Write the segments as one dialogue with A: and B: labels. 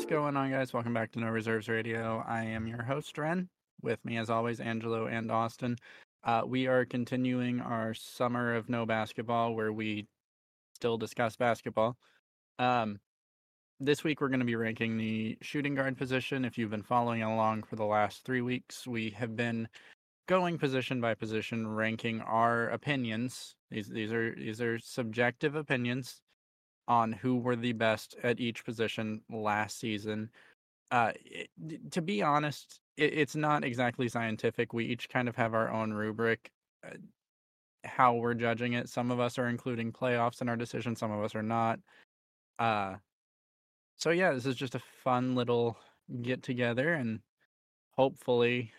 A: What's going on, guys? Welcome back to No Reserves Radio. I am your host, Rehn. With me, as always, Angelo and Austin. Uh, we are continuing our summer of no basketball, where we still discuss basketball. Um, this week, we're going to be ranking the shooting guard position. If you've been following along for the last three weeks, we have been going position by position, ranking our opinions. These these are these are subjective opinions on who were the best at each position last season. Uh, it, to be honest, it, it's not exactly scientific. We each kind of have our own rubric, uh, how we're judging it. Some of us are including playoffs in our decision, some of us are not. Uh, so yeah, this is just a fun little get together, and hopefully,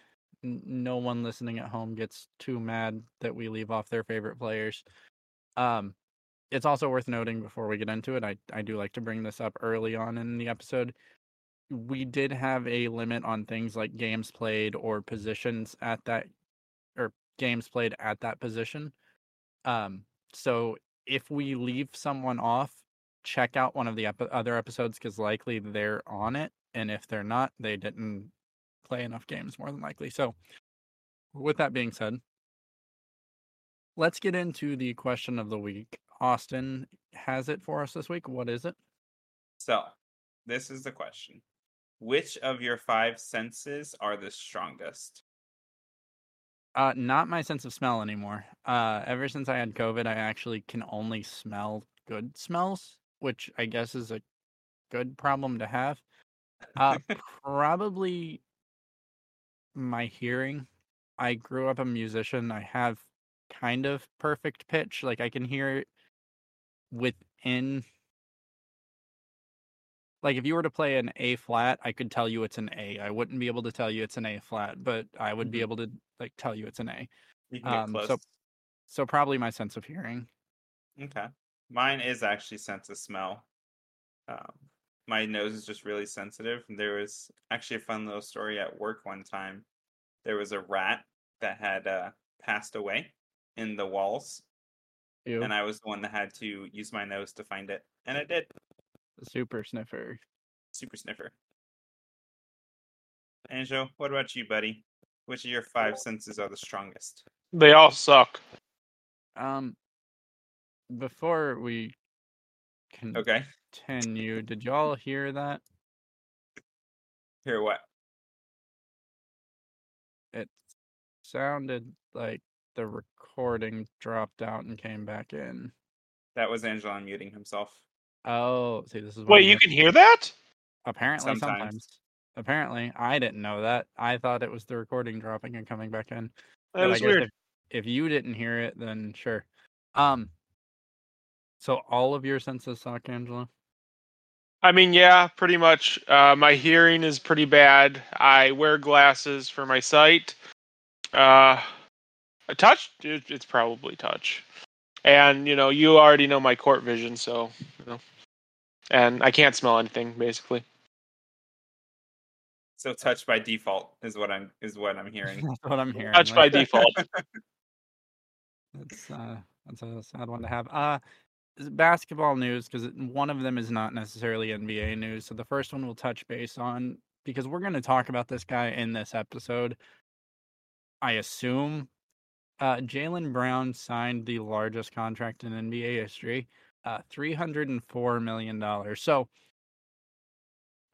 A: no one listening at home gets too mad that we leave off their favorite players. Um, it's also worth noting before we get into it, I, I do like to bring this up early on in the episode. We did have a limit on things like games played or positions at that or games played at that position. Um, so if we leave someone off, check out one of the ep- other episodes because likely they're on it, and if they're not, they didn't play enough games more than likely. So, with that being said, let's get into the question of the week. Austin has it for us this week. What is it?
B: So, this is the question. Which of your five senses are the strongest?
A: Uh, not my sense of smell anymore. Uh, ever since I had COVID, I actually can only smell good smells, which I guess is a good problem to have. Uh, probably my hearing. I grew up a musician. I have kind of perfect pitch. Like I can hear it within like if you were to play an A flat, I could tell you it's an A. I wouldn't be able to tell you it's an A flat, but I would be
B: Mhm.
A: able to like tell you it's an A.
B: You can get
A: Um,
B: close.
A: so so probably my sense of hearing.
B: Okay. Mine is actually sense of smell. Um, my nose is just really sensitive. There was actually a fun little story at work one time. There was a rat that had uh, passed away in the walls,
A: Ew,
B: and I was the one that had to use my nose to find it, and I did.
A: super sniffer.
B: Super sniffer. Angelo, what about you, buddy? Which of your five senses are the strongest?
C: They all suck.
A: Um, before we can
B: Okay.
A: Continue, did y'all hear that?
B: Hear what?
A: It sounded like the recording dropped out and came back in.
B: That was Angelo unmuting himself.
A: Oh, see, this is what
C: wait. You
A: missing.
C: can hear that?
A: Apparently,
B: Sometimes.
A: sometimes. Apparently, I didn't know that. I thought it was the recording dropping and coming back in.
C: That was weird.
A: If, if you didn't hear it, then sure. Um. So all of your senses suck, Angelo.
C: I mean, yeah, pretty much. Uh, my hearing is pretty bad. I wear glasses for my sight. Uh, a touch? It, it's probably touch. And you know, you already know my court vision, so you know. And I can't smell anything basically.
B: So touch by default is what I'm is what I'm hearing.
A: That's what I'm hearing.
C: Touch by default.
A: That's uh, that's a sad one to have. Uh, s- basketball news because one of them is not necessarily NBA news. So the first one we'll touch base on because we're going to talk about this guy in this episode. I assume uh, Jaylen Brown signed the largest contract in NBA history, uh, three hundred and four million dollars. So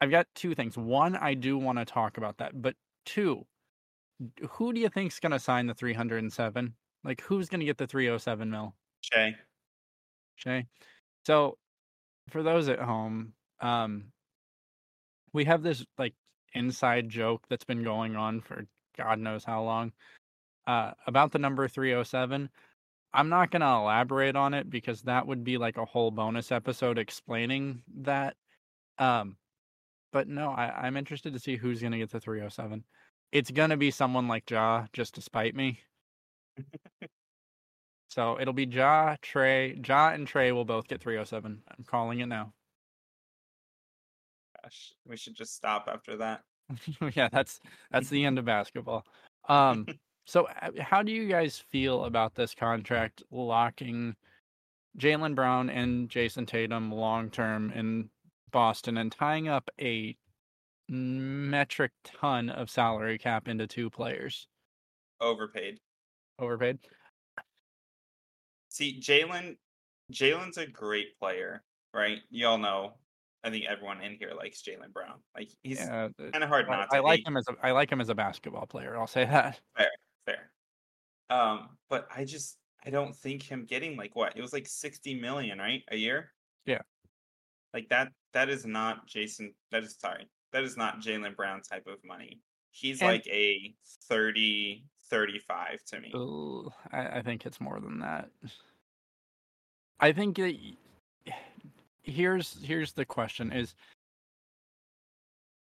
A: I've got two things. One, I do want to talk about that, but two, who do you think's going to sign the three hundred and seven? Like, who's going to get the 307 mil?
B: Shai.
A: Shai. So, for those at home, um, we have this like inside joke that's been going on for God knows how long uh, about the number 307. I'm not going to elaborate on it because that would be like a whole bonus episode explaining that. Um, but no, I, I'm interested to see who's going to get the 307. It's going to be someone like Ja, just to spite me. So it'll be Ja, Trae, Ja and Trae will both get 307. I'm calling it now.
B: Gosh, we should just stop after that.
A: yeah, that's that's the end of basketball. Um So, uh, how do you guys feel about this contract locking Jaylen Brown and Jayson Tatum long term in Boston and tying up a metric ton of salary cap into two players?
B: Overpaid.
A: Overpaid.
B: See, Jaylen, Jaylen's a great player, right? You all know. I think everyone in here likes Jaylen Brown. Like he's
A: Yeah,
B: kind of hard
A: I,
B: not to.
A: I like
B: hate.
A: him as a, I like him as a basketball player. I'll say that.
B: fair. Um, but I just I don't think him getting like what it was like sixty million, right, a year.
A: Yeah.
B: Like that. That is not Jason. That is sorry. That is not Jaylen Brown type of money. He's
A: And-
B: like a 30, 35 to me.
A: Ooh, I, I think it's more than that. I think that here's here's the question: is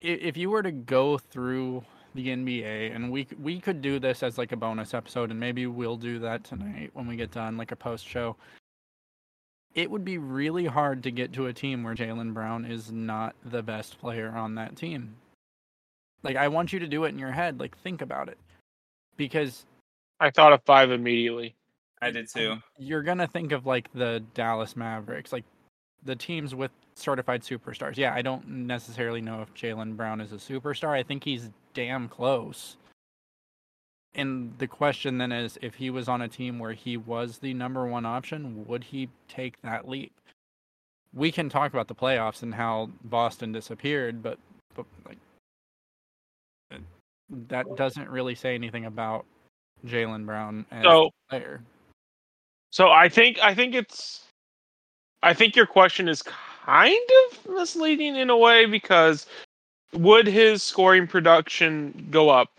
A: if you were to go through the NBA, and we we could do this as like a bonus episode, and maybe we'll do that tonight when we get done, like a post show. It would be really hard to get to a team where Jaylen Brown is not the best player on that team. Like I want you to do it in your head. Like think about it, because
C: I thought of five immediately.
B: I did too.
A: you're gonna think of like the Dallas Mavericks, like the teams with certified superstars. Yeah, I don't necessarily know if Jaylen Brown is a superstar. I think he's damn close. And the question then is if he was on a team where he was the number one option, would he take that leap? We can talk about the playoffs and how Boston disappeared, but, but like that doesn't really say anything about Jaylen Brown as
C: So
A: a player.
C: So I think I think it's I think your question is kind of misleading in a way because would his scoring production go up?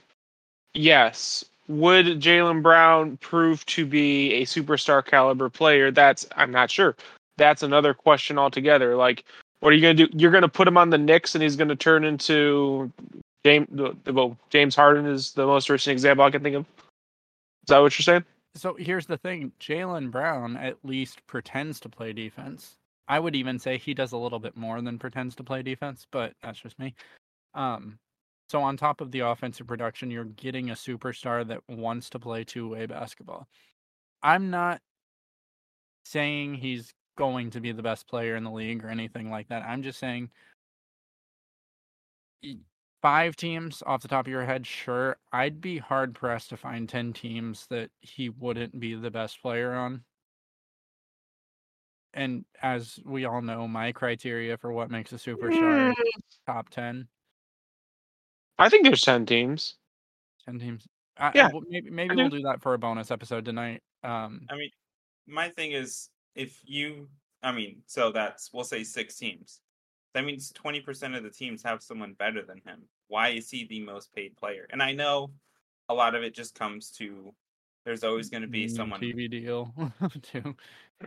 C: Yes. Would Jaylen Brown prove to be a superstar caliber player? That's I'm not sure. That's another question altogether. Like, what are you gonna do? You're gonna put him on the Knicks and he's gonna turn into James. Well, James Harden is the most recent example I can think of. Is that what you're saying?
A: So here's the thing Jaylen Brown at least pretends to play defense. I would even say he does a little bit more than pretends to play defense, but that's just me. Um, so on top of the offensive production, you're getting a superstar that wants to play two way basketball. I'm not saying he's going to be the best player in the league or anything like that. I'm just saying five teams off the top of your head, sure. I'd be hard pressed to find 10 teams that he wouldn't be the best player on. And as we all know, my criteria for what makes a superstar is top 10.
C: I think there's ten teams.
A: 10 teams. I,
C: Yeah,
A: well, maybe maybe
C: do.
A: we'll do that for a bonus episode tonight. Um,
B: I mean, my thing is if you, I mean, so that's we'll say six teams. That means twenty percent of the teams have someone better than him. Why is he the most paid player? And I know a lot of it just comes to there's always going to be someone.
A: TV deal too.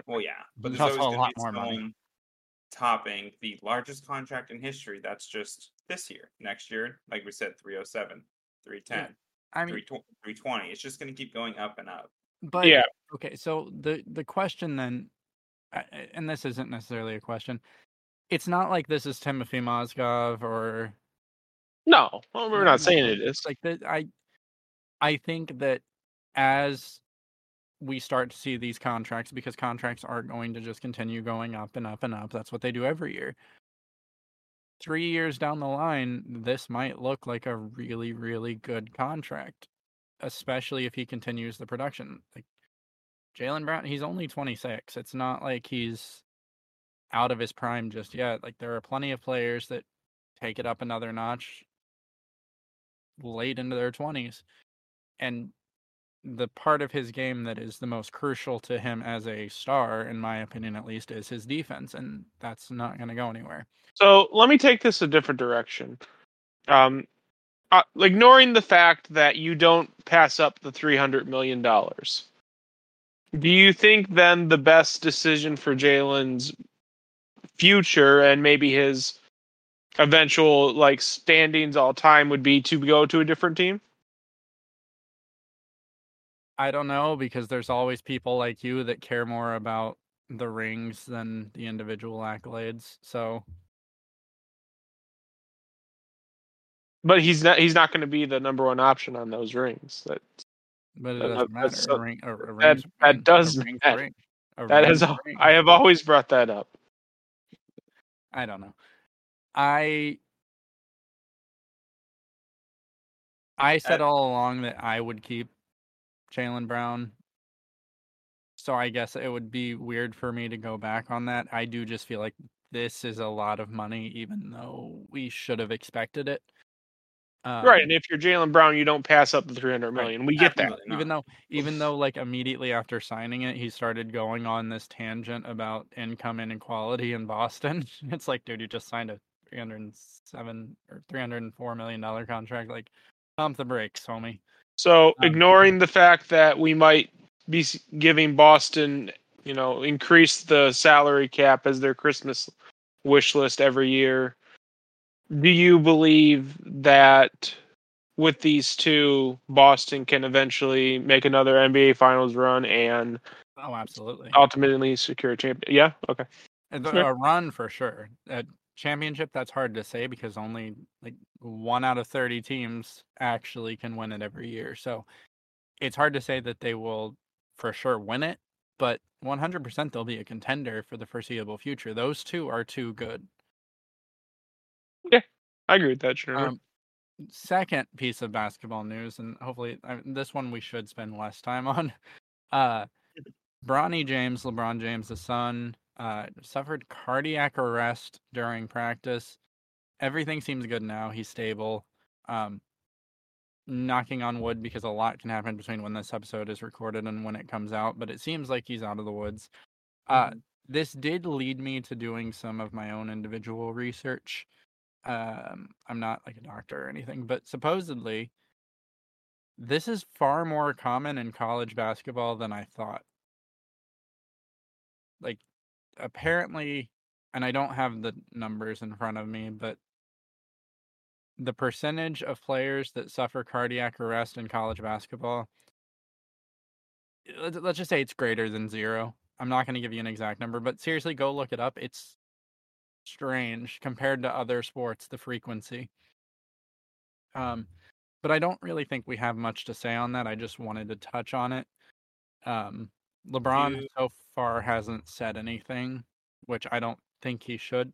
B: Well, yeah, but
A: There's
B: there's always
A: a
B: going
A: lot
B: to be
A: more money.
B: topping the largest contract in history. That's just this year. Next year, like we said, 307, 310,
A: I mean,
B: 320. It's just going to keep going up and up.
A: but
C: Yeah.
A: okay. So the the question then, uh, and this isn't necessarily a question. It's not like this is Timofey Mozgov or
C: No, well, we're not saying it is.
A: It's like that. I I think that as we start to see these contracts, because contracts are going to just continue going up and up and up. That's what they do every year. Three years down the line, this might look like a really, really good contract, especially if he continues the production. Like Jaylen Brown, he's only 26. It's not like he's out of his prime just yet. Like there are plenty of players that take it up another notch late into their 20s. And the part of his game that is the most crucial to him as a star, in my opinion at least, is his defense. And that's not going to go anywhere.
C: So let me take this a different direction. Um, uh, ignoring the fact that you don't pass up the three hundred million dollars, do you think then the best decision for Jaylen's future and maybe his eventual like standings all time would be to go to a different team?
A: I don't know because there's always people like you that care more about the rings than the individual accolades. So
C: But he's not. He's not going to be the number one option on those rings. That
A: But it doesn't matter. A ring, a, a
C: that- that
A: ring.
C: Does
A: a ring. A
C: That
A: ring's
C: is,
A: a ring.
C: I have always brought that up.
A: I don't know. I I said
B: Uh,
A: all along that I would keep Jaylen Brown. So I guess it would be weird for me to go back on that. I do just feel like this is a lot of money, even though we should have expected it. Um,
C: right, and if you're Jaylen Brown, you don't pass up the 300 million. Right. We get that.
A: Even though even though like immediately after signing it he started going on this tangent about income inequality in boston it's like dude you just signed a 307 or 304 million dollar contract like pump the brakes homie
C: So,
A: Um,
C: ignoring the fact that we might be giving Boston, you know, increase the salary cap as their Christmas wish list every year, do you believe that with these two, Boston can eventually make another NBA Finals run and
A: oh absolutely
C: ultimately secure a champion? Yeah. Okay.
A: And
C: Sure.
A: a run for sure a championship that's hard to say because only like one out of 30 teams actually can win it every year so it's hard to say that they will for sure win it but 100% they'll be a contender for the foreseeable future those two are too good
C: I agree with that. Sure.
A: Um, second piece of basketball news, and hopefully I, this one we should spend less time on. Uh, Bronny James, LeBron James, the son, uh, suffered cardiac arrest during practice. Everything seems good now. He's stable. Um, knocking on wood because a lot can happen between when this episode is recorded and when it comes out, but it seems like he's out of the woods. Uh, this did lead me to doing some of my own individual research um i'm not like a doctor or anything but supposedly this is far more common in college basketball than i thought. Like apparently and i don't have the numbers in front of me but the percentage of players that suffer cardiac arrest in college basketball let's, let's just say it's greater than zero. I'm not going to give you an exact number but seriously go look it up. It's strange compared to other sports the frequency um but i don't really think we have much to say on that i just wanted to touch on it um lebron
B: You-
A: so far hasn't said anything which i don't think he should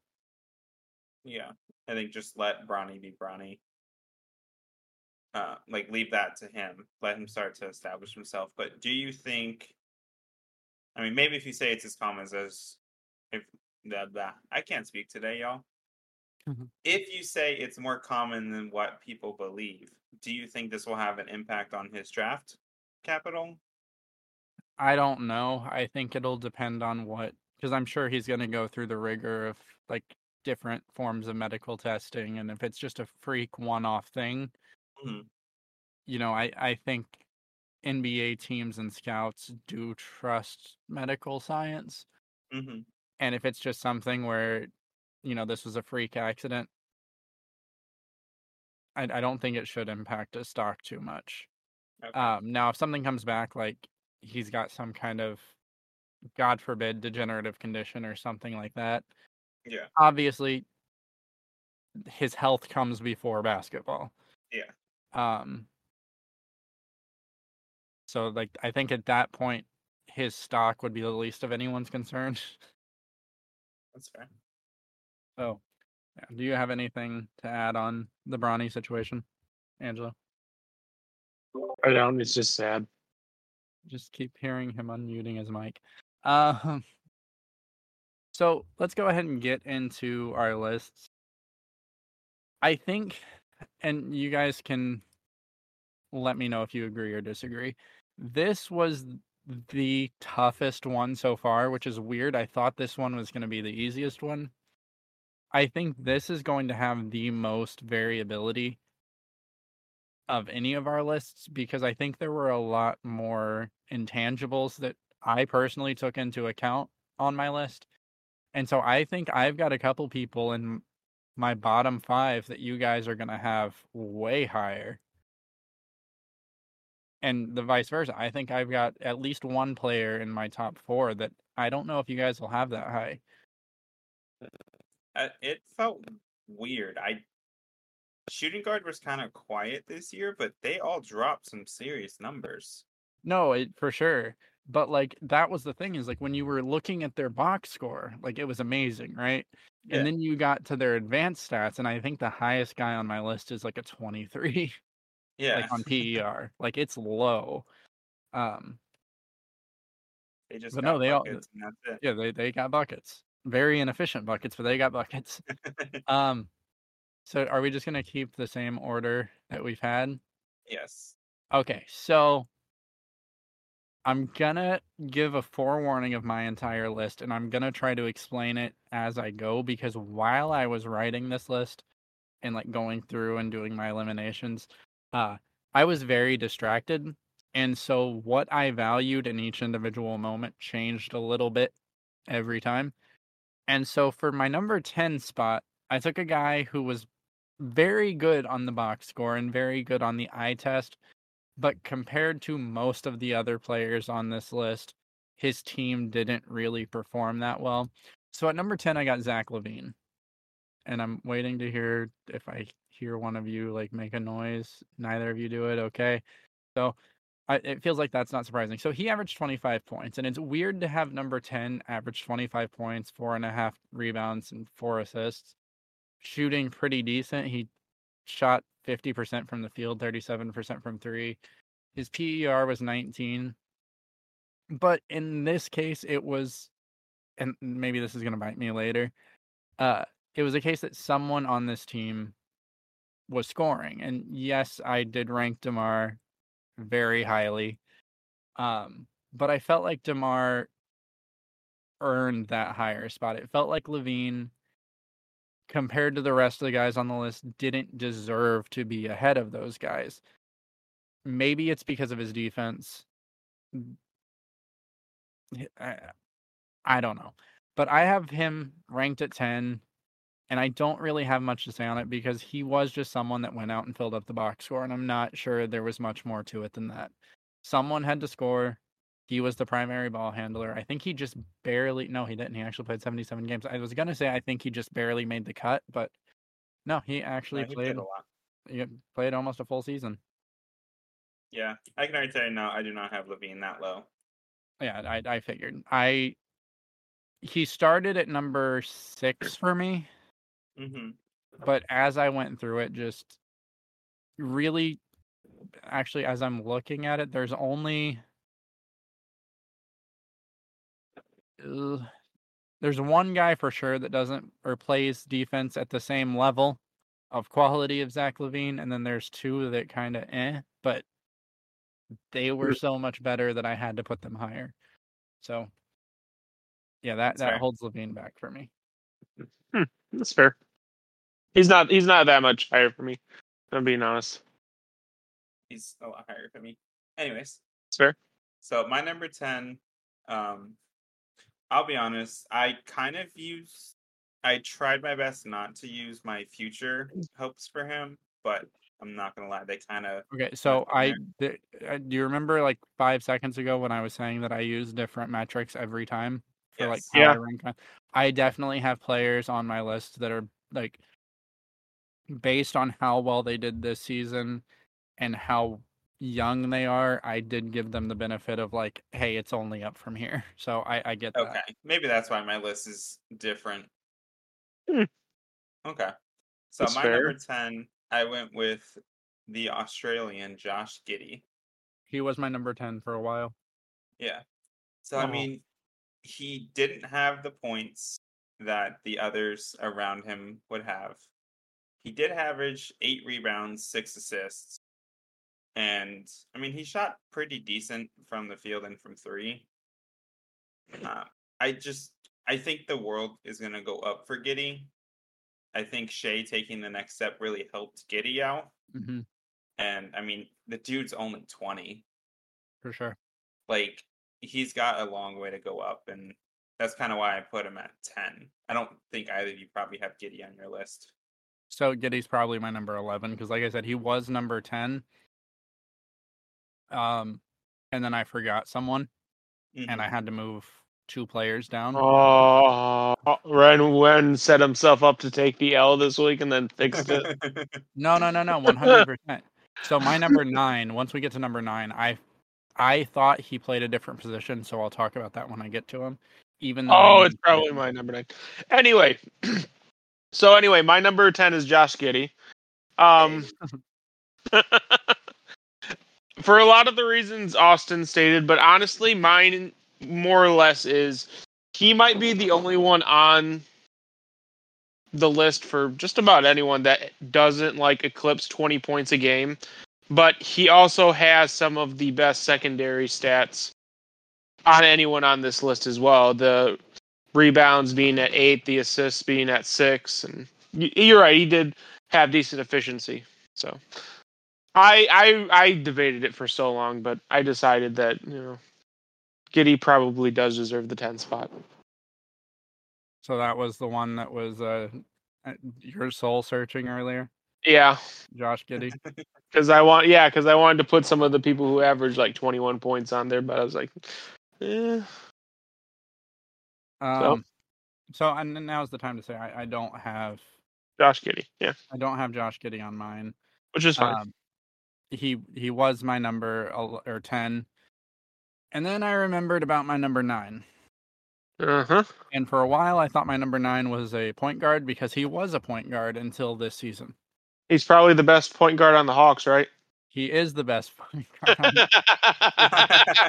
B: Yeah, I think just let Bronny be Bronny. Uh, like leave that to him. Let him start to establish himself. But do you think? I mean, maybe if you say it's as common as if I can't speak today, y'all.
A: Mhm.
B: If you say it's more common than what people believe, do you think this will have an impact on his draft capital?
A: I don't know. I think it'll depend on what, because I'm sure he's going to go through the rigor of like different forms of medical testing. And if it's just a freak one off thing,
B: Mhm.
A: you know, I, I think NBA teams and scouts do trust medical science.
B: Mm-hmm.
A: And if it's just something where, you know, this was a freak accident, I, I don't think it should impact his stock too much.
B: Okay.
A: Um, now, if something comes back like he's got some kind of, God forbid, degenerative condition or something like that,
B: yeah.
A: obviously his health comes before basketball.
B: Yeah.
A: Um. So, like, I think at that point, his stock would be the least of anyone's concern.
B: That's fair.
A: So, yeah. do you have anything to add on the Bronny situation, Angelo?
C: I don't. It's just sad.
A: Just keep hearing him unmuting his mic. Um. So let's go ahead and get into our lists. I think, and you guys can let me know if you agree or disagree. This was the toughest one so far, which is weird. I thought this one was going to be the easiest one. I think this is going to have the most variability of any of our lists because I think there were a lot more intangibles that I personally took into account on my list. And so I think I've got a couple people in my bottom five that you guys are going to have way higher. And the vice versa. I think I've got at least one player in my top four that I don't know if you guys will have that high.
B: Uh, it felt weird. I shooting guard was kind of quiet this year, but they all dropped some serious numbers.
A: No, it for sure. But like that was the thing is like when you were looking at their box score, like it was amazing, right?
B: Yeah.
A: And then you got to their advanced stats, and I think the highest guy on my list is like a 23,
B: Yeah.
A: like on PER. like it's low. Um,
B: they just
A: but
B: got
A: no, they all- yeah, they they got buckets. Very inefficient buckets, but they got buckets. Um, so are we just gonna keep the same order that we've had?
B: yes.
A: Okay, so I'm gonna give a forewarning of my entire list, and I'm gonna try to explain it as I go because while I was writing this list and like going through and doing my eliminations, uh, I was very distracted, and so what I valued in each individual moment changed a little bit every time. And so for my number 10 spot, I took a guy who was very good on the box score and very good on the eye test, but compared to most of the other players on this list, his team didn't really perform that well. So at number 10, I got Zach LaVine. And I'm waiting to hear if I hear one of you like make a noise. Neither of you do it. Okay. So I, it feels like that's not surprising. So he averaged 25 points, and it's weird to have number 10 average 25 points, four and a half rebounds, and four assists. Shooting pretty decent. He shot 50% from the field, 37% from three. His PER was 19. But in this case, it was, and maybe this is going to bite me later. Uh, it was a case that someone on this team was scoring. And yes, I did rank DeMar very highly. Um, but I felt like DeMar earned that higher spot. It felt like LaVine, compared to the rest of the guys on the list, didn't deserve to be ahead of those guys. Maybe it's because of his defense. I, I don't know. But I have him ranked at 10, and I don't really have much to say on it because he was just someone that went out and filled up the box score, and I'm not sure there was much more to it than that. Someone had to score. He was the primary ball handler. I think he just barely, no, he didn't. He actually played 77 games. I was going to say I think he just barely made the cut, but no, he actually
B: Yeah, he
A: played,
B: played a lot.
A: he played almost a full season.
B: Yeah. I can already tell you no, I do not have LaVine that low.
A: Yeah, I, I figured. I, he started at number six for me.
B: Mm-hmm.
A: but as I went through it, just really, actually, as I'm looking at it, there's only Ugh. there's one guy for sure that doesn't or plays defense at the same level of quality of Zach LaVine, and then there's two that kind of eh, but they were so much better that I had to put them higher. So, yeah, that
B: That's
A: that
B: fair.
A: holds LaVine back for me.
C: That's fair. He's not. He's not that much higher for me. I'm being honest.
B: He's a lot higher for me. Anyways,
C: It's fair.
B: so my number 10, um, I'll be honest, I kind of used, I tried my best not to use my future hopes for him, but I'm not going to lie, they kind of,
A: Okay, so I th- uh, do you remember like five seconds ago when I was saying that I use different metrics every time for like
B: Yes.
A: how I
C: Yeah.
A: rank I definitely have players on my list that are like based on how well they did this season and how young they are. I did give them the benefit of like, hey, it's only up from here. So I I get that.
B: okay, maybe that's why my list is different.
C: Hmm.
B: Okay. So
C: That's
B: my
C: fair.
B: number 10, I went with the Australian Josh Giddey.
A: He was my number ten for a while.
B: Yeah. So I
C: Oh.
B: mean, he didn't have the points that the others around him would have. He did average eight rebounds, six assists. And I mean, he shot pretty decent from the field and from three. Uh, I just, I think the world is going to go up for Giddey. I think Shai taking the next step really helped Giddey out.
A: hmm
B: And I mean, the dude's only 20
A: for sure.
B: like he's got a long way to go up and that's kind of why I put him at 10. I don't think either of you probably have Giddey on your list.
A: So Giddey's probably my number eleven because, like I said, he was number ten. Um, and then I forgot someone, and
B: Mhm.
A: I had to move two players down.
C: Oh, Rehn Wen set himself up to take the L this week and then fixed it.
A: No, no, no, no, one hundred percent. So my number nine. Once we get to number nine, I I thought he played a different position, so I'll talk about that when I get to him. Even though
C: Oh, it's probably my number nine. Anyway, so anyway, my number ten is Josh Giddey. Um, for a lot of the reasons Austin stated, but honestly, mine more or less is he might be the only one on the list for just about anyone that doesn't like eclipse 20 points a game, but he also has some of the best secondary stats on anyone on this list as well. The rebounds being at eight, the assists being at six, and you're right, he did have decent efficiency. So I I I debated it for so long, but I decided that you know Giddey probably does deserve the 10 spot.
A: So that was the one that was uh, uh, your soul searching earlier,
C: Yeah,
A: Josh Giddey.
C: because I want yeah, because I wanted to put some of the people who average like 21 points on there, but I was like, eh.
A: Um, so and then now's the time to say I, I don't have
C: Josh Giddey, yeah,
A: I don't have Josh Giddey on mine.
C: which is fine.
A: Um, he he was my number or ten, and then I remembered about my number nine.
C: Uh huh.
A: And for a while, I thought my number nine was a point guard because he was a point guard until this season.
C: He's probably the best point guard on the Hawks, right?
A: He is the best point guard.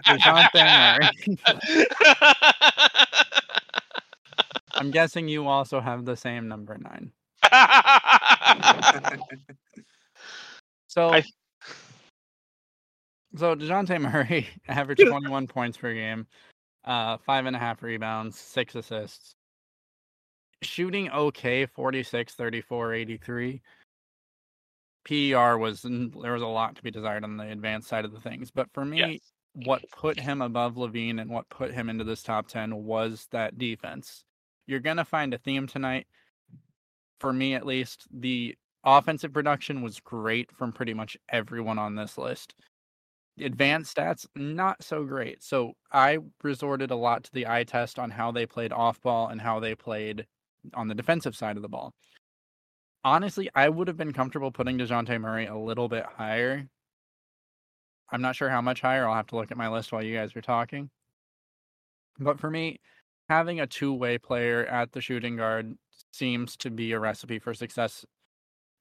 A: DeJounte Murray. I'm guessing you also have the same number nine. So,
C: I-
A: so Dejounte Murray averaged 21 points per game, uh, five and a half rebounds, six assists, shooting okay, 46, 34, 83. PER was there was a lot to be desired on the advanced side of the things, but for me,
C: Yes.
A: what put him above LaVine and what put him into this top 10 was that defense. You're going to find a theme tonight. For me, at least, the offensive production was great from pretty much everyone on this list. The advanced stats, not so great. So I resorted a lot to the eye test on how they played off ball and how they played on the defensive side of the ball. Honestly, I would have been comfortable putting DeJounte Murray a little bit higher. I'm not sure how much higher. I'll have to look at my list while you guys are talking. But for me, having a two way player at the shooting guard seems to be a recipe for success,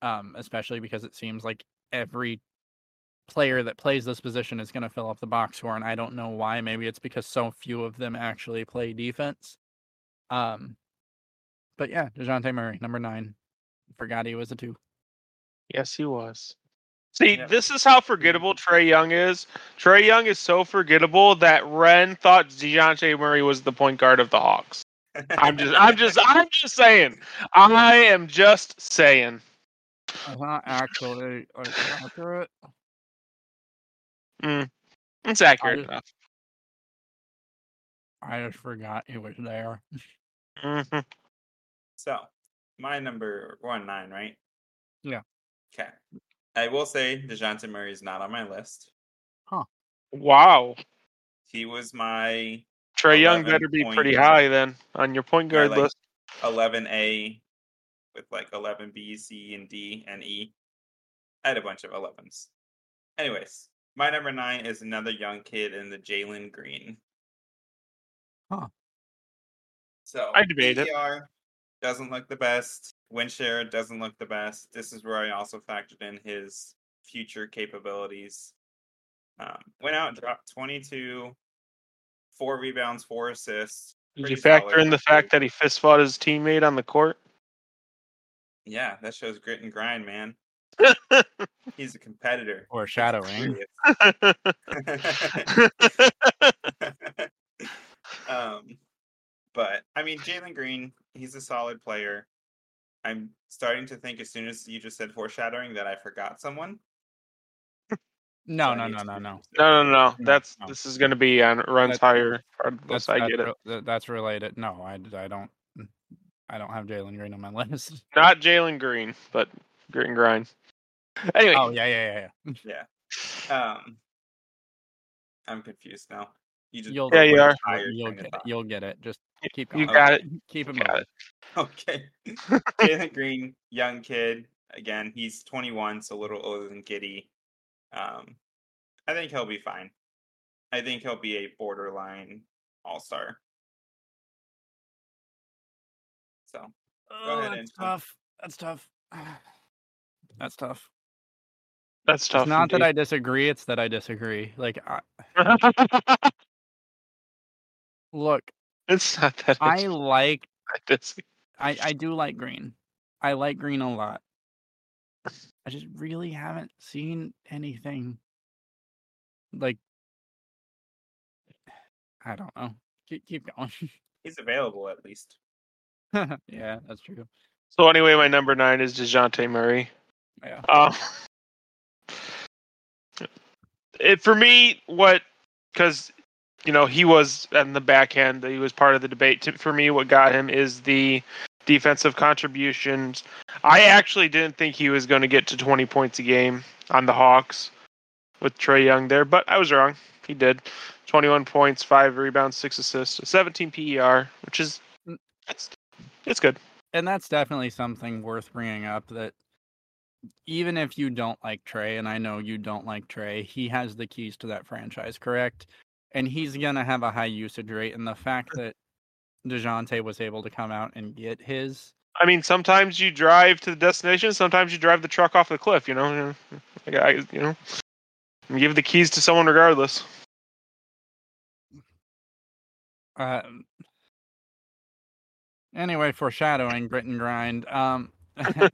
A: um, especially because it seems like every player that plays this position is going to fill up the box score. And I don't know why. Maybe it's because so few of them actually play defense. Um, but yeah, DeJounte Murray, number nine. Forgot he was a two.
C: Yes, he was. See,
B: Yep.
C: this is how forgettable Trae Young is. Trae Young is so forgettable that Rehn thought DeJounte Murray was the point guard of the Hawks. I'm just, I'm just, I'm just saying. I am just saying.
A: That's not actually like, accurate.
C: Mm, it's accurate
A: I-
C: enough.
A: I just forgot he was there.
C: Mhm.
B: So, my number one nine, right?
A: Yeah.
B: Okay. I will say Dejounte Murray is not on my list. Huh.
C: Wow,
B: He was my
C: Trae Young better be pretty
B: points.
C: high then on your point guard
B: like,
C: list.
B: 11A with like 11 B, C, and D, and E. I had a bunch of 11s. Anyways, my number nine is another young kid in the Jalen Green.
A: Huh.
B: So
C: I debate it.
B: PER doesn't look the best. Win share doesn't look the best. This is where I also factored in his future capabilities. Um, went out and dropped 22, four rebounds, four assists.
C: Did you factor
B: solid
C: in the
B: for-
C: fact that he fist fought his teammate on the court?
B: Yeah, that shows grit and grind, man. He's a competitor.
A: Or a shadowing.
B: um, but I mean, Jalen Green, he's a solid player. I'm starting to think as soon as you just said foreshadowing that I forgot someone.
A: No, no, no, no, no.
C: No, no, no.
A: No,
C: That's
A: no.
C: this is going to be on runs
A: That's-
C: higher. part of
A: That's
C: this. I
A: that's,
C: get it.
A: that's related. No, I, I don't. I don't have Jalen Green on my list.
C: Not Jalen Green, but Green and grind. Anyway,
A: Oh yeah, yeah, yeah, yeah.
B: Um, I'm confused now. You just
A: You'll
C: Yeah, you are.
A: You'll get it. You'll get it. Just keep
C: you
A: going.
C: got it.
A: Keep it
C: Got
A: moving.
C: it.
B: Okay. Jalen Green, young kid. Again, he's 21, so a little older than Giddey. Um, I think he'll be fine. I think he'll be a borderline all star. So
A: Oh,
B: ahead,
A: that's
B: Anton.
A: tough. That's tough. That's tough.
C: That's tough.
A: It's not that I disagree. It's that I disagree. Like, I,
C: I.
A: look,
C: it's not that
A: I
C: I,
A: like. I, I do like green. I like green a lot. I just really haven't seen anything like. I don't know. Keep, keep going.
B: he's available at least.
A: yeah, that's true.
C: So anyway, my number nine is Dejounte Murray.
A: Yeah.
C: Um, it for me, what because you know he was in the backhand, he was part of the debate. For me, what got him is the defensive contributions. I actually didn't think he was going to get to 20 points a game on the Hawks with Trae Young there, but I was wrong. He did 21 points, five rebounds, six assists, 17 PER, which is mm. it's it's good.
A: and that's definitely something worth bringing up that even if you don't like Trae, and I know you don't like Trae, he has the keys to that franchise, correct? And he's gonna have a high usage rate. And the fact that Dejounte was able to come out and get his,
C: I mean, sometimes you drive to the destination. Sometimes you drive the truck off the cliff. You know, like I, you know, give the keys to someone regardless.
A: uh, anyway, foreshadowing grit and grind. Um,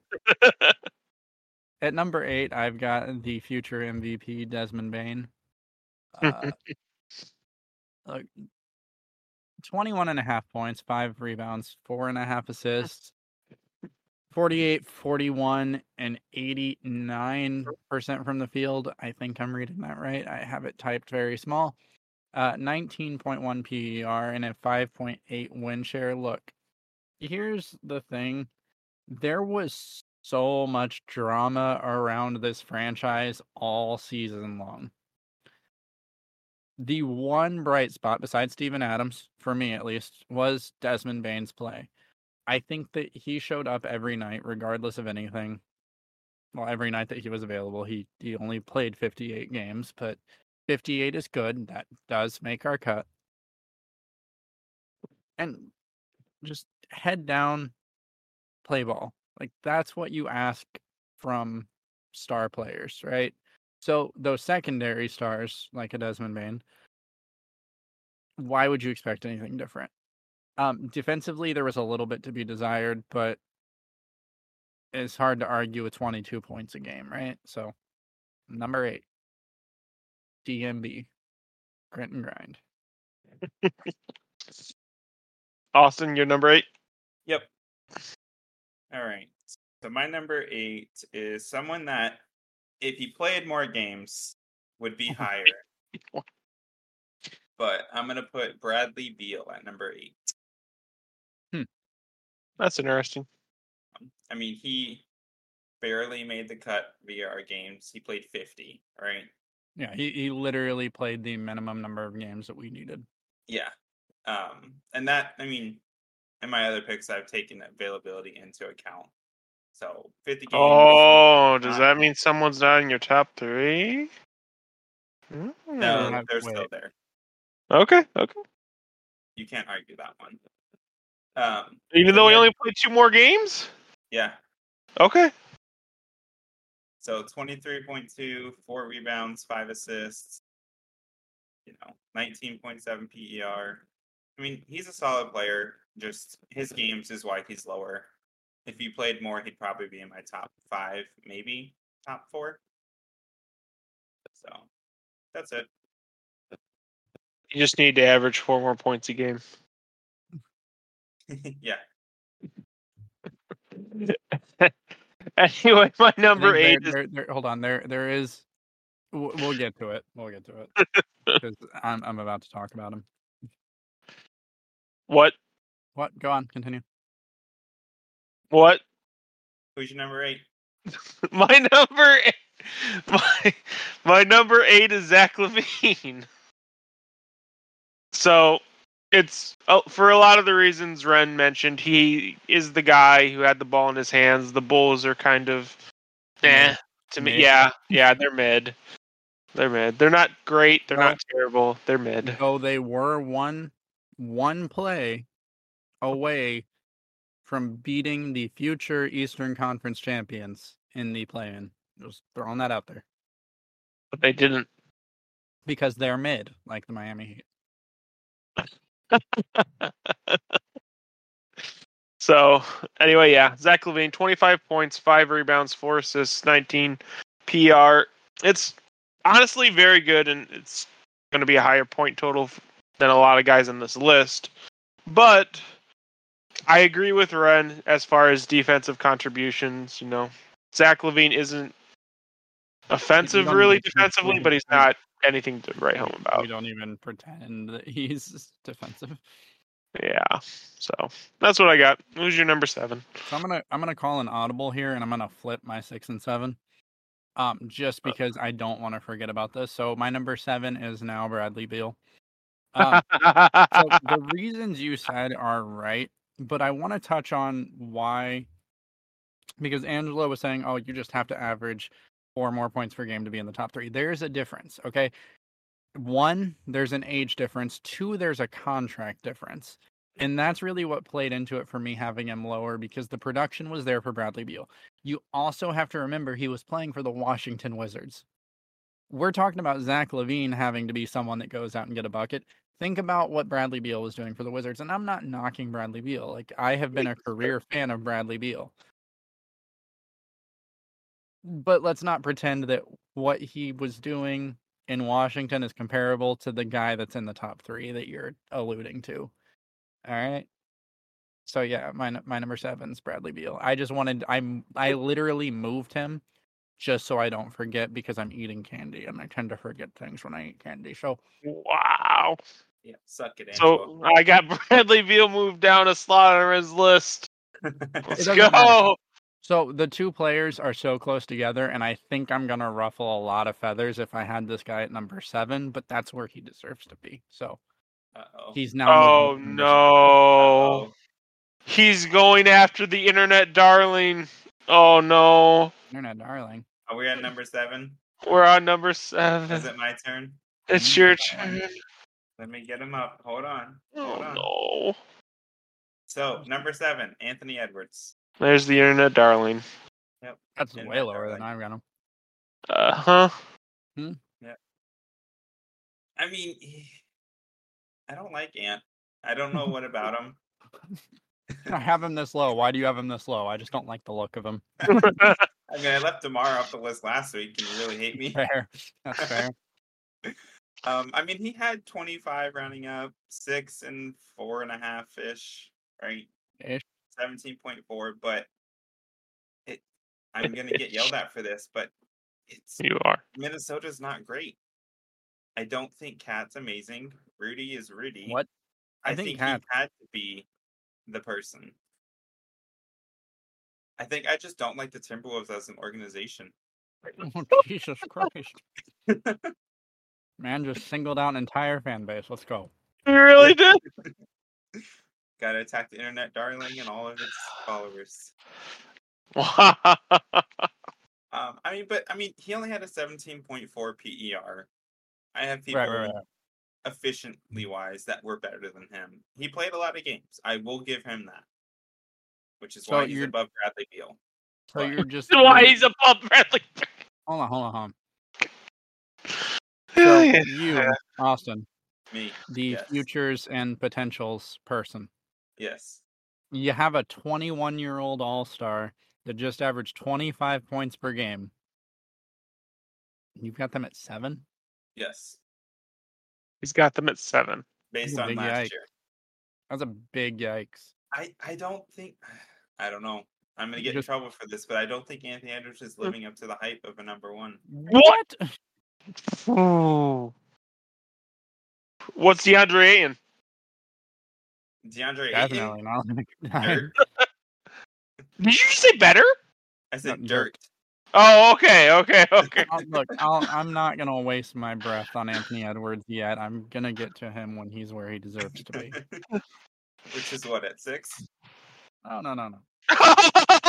A: at number eight, I've got the future MVP Desmond Bane. Uh, look, 21 and a half points, five rebounds, four and a half assists, 48, 41, and 89% from the field. I think I'm reading that right. I have it typed very small. Uh, 19.1 PER and a 5.8 win share. Look, here's the thing there was so much drama around this franchise all season long. The one bright spot, besides Steven Adams, for me at least, was Desmond Bane's play. I think that he showed up every night, regardless of anything. Well, every night that he was available, he he only played 58 games, but 58 is good. That does make our cut. And just head down, play ball. Like that's what you ask from star players, right? So those secondary stars, like a Desmond Bane, why would you expect anything different? Um, defensively, there was a little bit to be desired, but it's hard to argue with 22 points a game, right? So, number eight, DMB, grit and grind.
C: Austin, you're number eight.
B: Yep. All right. So my number eight is someone that, if he played more games, would be higher. but I'm gonna put Bradley Beal at number eight.
C: That's interesting.
B: I mean, he barely made the cut via our games. He played 50, right?
A: Yeah, he, he literally played the minimum number of games that we needed.
B: Yeah. Um, and that, I mean, in my other picks, I've taken availability into account. So 50 games.
C: Oh, does that mean someone's not in your top three?
B: No,
C: Hmm.
B: they're still there.
C: Okay, okay.
B: You can't argue that one. Um,
C: Even though he
B: yeah.
C: only played two more games?
B: yeah.
C: Okay.
B: So 23.2, four rebounds, five assists, you know, 19.7 PER. I mean, he's a solid player. Just his games is why he's lower. If he played more, he'd probably be in my top five, maybe top four. So that's it.
C: You just need to average four more points a game.
B: yeah.
C: anyway, my number
A: think
C: eight
A: there-
C: is
A: there- there- hold on, there there is. w- We'll get to it. We'll get to it because I'm I'm about to talk about him.
C: what?
A: What? Go on. Continue.
C: What?
B: Who's your number eight?
C: My number eight, my my number eight is Zach LaVine. So it's oh, for a lot of the reasons Rehn mentioned. He is the guy who had the ball in his hands. The Bulls are kind of, eh,
A: Mid.
C: to me. Yeah, yeah, they're mid. They're mid. They're not great. They're
A: Well-
C: not terrible. They're mid.
A: Though they were one one play away from beating the future Eastern Conference champions in the play-in. Just throwing that out there
C: But they didn't.
A: because they're mid, like the Miami Heat.
C: So anyway, yeah, Zach LaVine, 25 points, five rebounds, four assists, 19 PR. It's honestly very good, and it's going to be a higher point total than a lot of guys in this list. But I agree with Rehn as far as defensive contributions. You know, Zach LaVine isn't offensive really defensively, but he's not anything to write home about.
A: We don't even pretend that he's defensive.
C: Yeah, so that's what I got. Who's your number seven?
A: So I'm gonna I'm gonna call an audible here, and I'm gonna flip my six and seven, um, just because I don't want to forget about this. So my number seven is now Bradley Beal. Um, so the reasons you said are right, but I want to touch on why. Because Angelo was saying, "Oh, you just have to average four more points per game to be in the top three. There's a difference, okay? One, there's an age difference. Two, there's a contract difference. And that's really what played into it for me having him lower because the production was there for Bradley Beal. You also have to remember he was playing for the Washington Wizards. We're talking about Zach LaVine having to be someone that goes out and get a bucket. Think about what Bradley Beal was doing for the Wizards. And I'm not knocking Bradley Beal. Like I have been a career fan of Bradley Beal. But let's not pretend that what he was doing in Washington is comparable to the guy that's in the top three that you're alluding to. All right. So yeah, my my number seven's Bradley Beal. I just wanted I'm I literally moved him just so I don't forget because I'm eating candy and I tend to forget things when I eat candy. So
C: wow.
B: Yeah, suck it, Angelo.
C: So I got Bradley Beal moved down a slot on his list. Let's go.
A: matter. so the two players are so close together and I think I'm gonna ruffle a lot of feathers if I had this guy at number seven, but that's where he deserves to be. So
B: Uh-oh.
A: he's now
C: Oh
A: moved up to number
C: no. He's going after the internet darling. Oh no.
A: seven. Internet darling.
B: Are we at number seven?
C: We're on number seven.
B: Is it my turn?
C: It's your turn.
B: Let me get him up. Hold on. Hold
C: Oh
B: on.
C: no.
B: So number seven, Anthony Edwards.
C: There's the internet darling. Yep.
A: That's
B: Internet
A: way lower than. I've got him.
C: Uh huh. Yeah.
B: I mean, I don't like Ant. I don't know what about him.
A: I have him this low. Why do you have him this low? I just don't like the look of him.
B: I mean, I left DeMar off the list last week. Can you really hate me?
A: Fair. That's fair.
B: Um, I mean, he had 25 rounding up, six and four and a half ish, right?
A: Ish.
B: 17.4, but it, I'm going to get yelled at for this, but it's
C: you are.
B: Minnesota's not great. I don't think KAT's amazing. Rudy is Rudy.
A: What?
B: I,
A: I think
B: think,
A: KAT-
B: he had to be the person. I think I just don't like the Timberwolves as an organization.
A: Oh, Jesus Christ. Man just singled out an entire fan base. Let's go.
C: You really did?
B: Got to attack the internet darling and all of its followers. Um, I mean, but I mean, he only had a 17.4 PER. I have people
A: Right, right, right.
B: Efficiently wise that were better than him. He played a lot of games. I will give him that. Which is
A: So
B: why he's
A: you're-
B: above Bradley Beal.
A: So
B: But-
A: you're just
C: Why
A: you're-
C: he's above Bradley?
A: hold on, hold on, hold on. So you, Austin,
B: Me,
A: the
B: Yes.
A: futures and potentials person.
B: yes.
A: You have a 21 year old all star that just averaged 25 points per game. You've got them at seven?
B: Yes.
C: He's got them at seven.
B: Based on last
A: yike.
B: year.
A: That's a big yikes.
B: I, I don't think I don't know. I'm gonna get
A: Just-
B: in trouble for this, but I don't think Anthony Edwards is hmm. living up to the hype of a number one.
C: What? Ooh. What's DeAndre Ayton?
B: DeAndre Ayton,
A: Definitely not.
C: Did you just say better?
B: I said
A: Not
B: dirt.
A: Dirt.
C: Oh, okay, okay, okay.
A: I'll- look, I'll, I'm not gonna waste my breath on Anthony Edwards yet. I'm gonna get to him when he's where he deserves to be.
B: Which is what at six?
A: Oh no no no.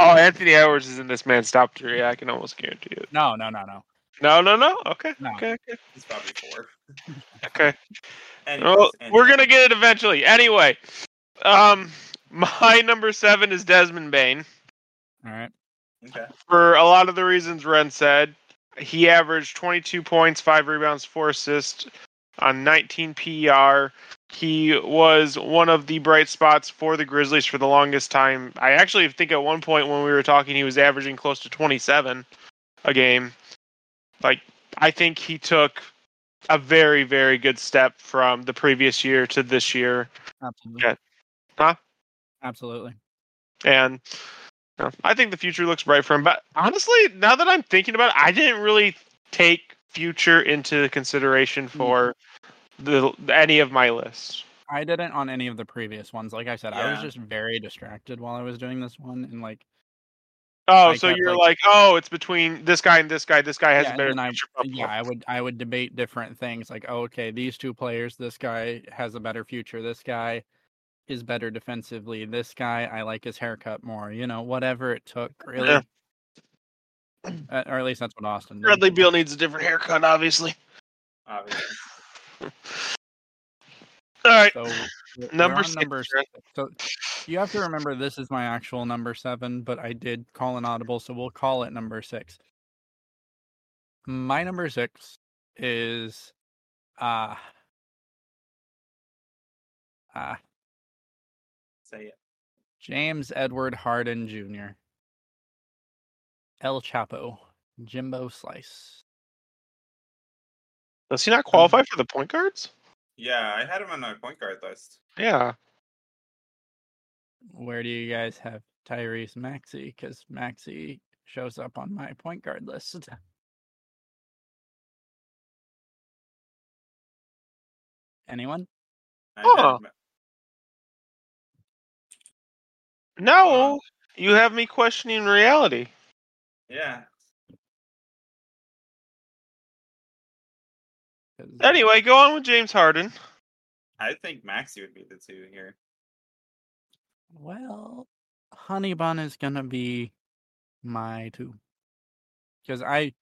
C: oh, Anthony Edwards is in this man's top three. I can almost guarantee it.
A: No, no, no, no.
C: No, no, no. Okay,
A: No.
C: okay, okay,
B: He's probably four.
C: okay.
B: Anyways,
C: Well,
B: anyways.
C: we're gonna get it eventually. Anyway, um, my number seven is Desmond Bane.
A: All right.
B: Okay.
C: For a lot of the reasons Rehn said, he averaged 22 points, five rebounds, four assists on 19 PER. He was one of the bright spots for the Grizzlies for the longest time. I actually think at one point when we were talking, he was averaging close to 27 a game. Like, I think he took a very, very good step from the previous year to this year.
A: Absolutely.
C: Yeah. Huh?
A: Absolutely.
C: And I think the future looks bright for him. But honestly, now that I'm thinking about it, I didn't really take future into consideration hmm. for the any of my lists.
A: I didn't on any of the previous ones. Like I said, I was just very distracted while I was doing this one, and like,
C: Oh,
A: I
C: so
A: kept,
C: you're
A: like-
C: like, oh, it's between this guy and this guy. This guy has
A: yeah,
C: a better
A: then I,
C: future.
A: yeah, I would, I would debate different things. Like, oh, okay, these two players, this guy has a better future. This guy is better defensively. This guy, I like his haircut more. You know, whatever it took, really.
C: Yeah.
A: Uh, or at least that's what Austin did.
C: Bradley Beal needs a different haircut, obviously.
B: Obviously.
C: All right,
A: So we're- we're
C: Number six,
A: number six. So you have to remember this is my actual number seven, but I did call an audible, so we'll call it number six. My number six is uh uh
B: Say it.
A: James Edward Harden Jr. El Chapo, Jimbo Slice.
C: does he not um, qualify for the point guards?
B: Yeah, I had him on my point guard list.
C: Yeah.
A: Where do you guys have Tyrese Maxey? Because Maxey shows up on my point guard list. Anyone?
B: I
C: Huh.
B: had him-
C: No, you have me questioning reality.
B: Yeah.
C: Anyway, go on with James Harden.
B: I think Maxey would be the two here.
A: Well, Honey Bun is gonna be my two. Because I.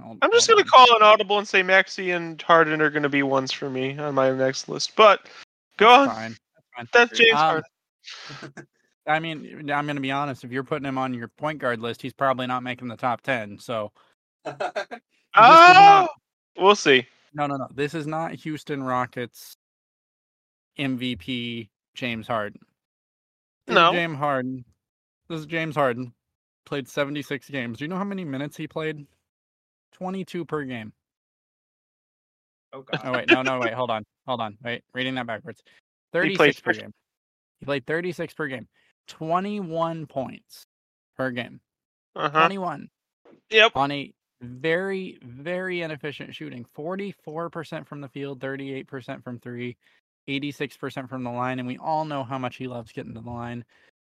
A: Hold-
C: I'm just
A: hold
C: gonna call an audible and say Maxey and Harden are gonna be ones for me on my next list. But go on.
A: Fine. That's fine.
C: That's James
A: Um,
C: Harden.
A: I mean, I'm gonna be honest. If you're putting him on your point guard list, he's probably not making the top ten. So
C: Oh,
A: not-
C: we'll see.
A: no, no, no. This is not Houston Rockets MVP James Harden. This
C: No.
A: James Harden. This is James Harden. Played 76 games. Do you know how many minutes he played? 22 per game.
B: oh god.
A: Oh wait, no, no, wait, hold on, hold on, wait, reading that backwards.
C: played
A: 36 per game. He played 36 per game. 21 points per game.
C: Uh huh.
A: 21
C: Yep.
A: on a very, very inefficient shooting. 44% from the field, 38% from three, 86% from the line, and we all know how much he loves getting to the line.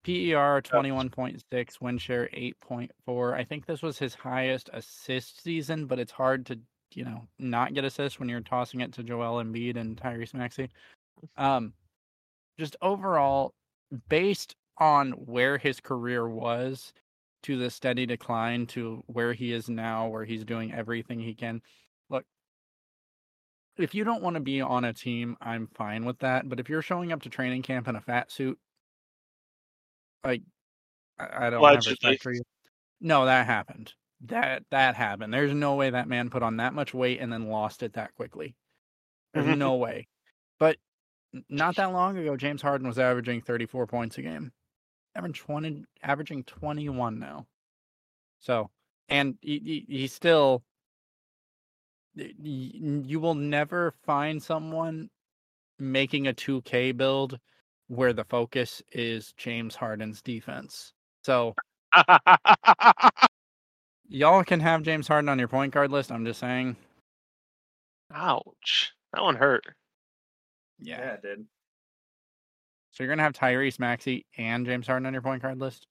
A: PER 21.6, win share 8.4. I think this was his highest assist season, but it's hard to, you know, not get assists when you're tossing it to Joel Embiid and Tyrese Maxey. Um, just overall, based on where his career was to the steady decline to where he is now, where he's doing everything he can. Look, if you don't want to be on a team, I'm fine with that. But if you're showing up to training camp in a fat suit, like I, I don't have respect for you. No, that happened. That that happened. There's no way that man put on that much weight and then lost it that quickly. There's
C: Mhm.
A: no way. But not that long ago, James Harden was averaging 34 points a game, averaging 20, averaging 21 now. So, and he, he, he still, you will never find someone making a 2K build where the focus is James Harden's defense. So, y'all can have James Harden on your point guard list. I'm just saying.
C: Ouch. That one hurt.
B: Yeah, it did.
A: So you're gonna have Tyrese Maxey and James Harden on your point guard list.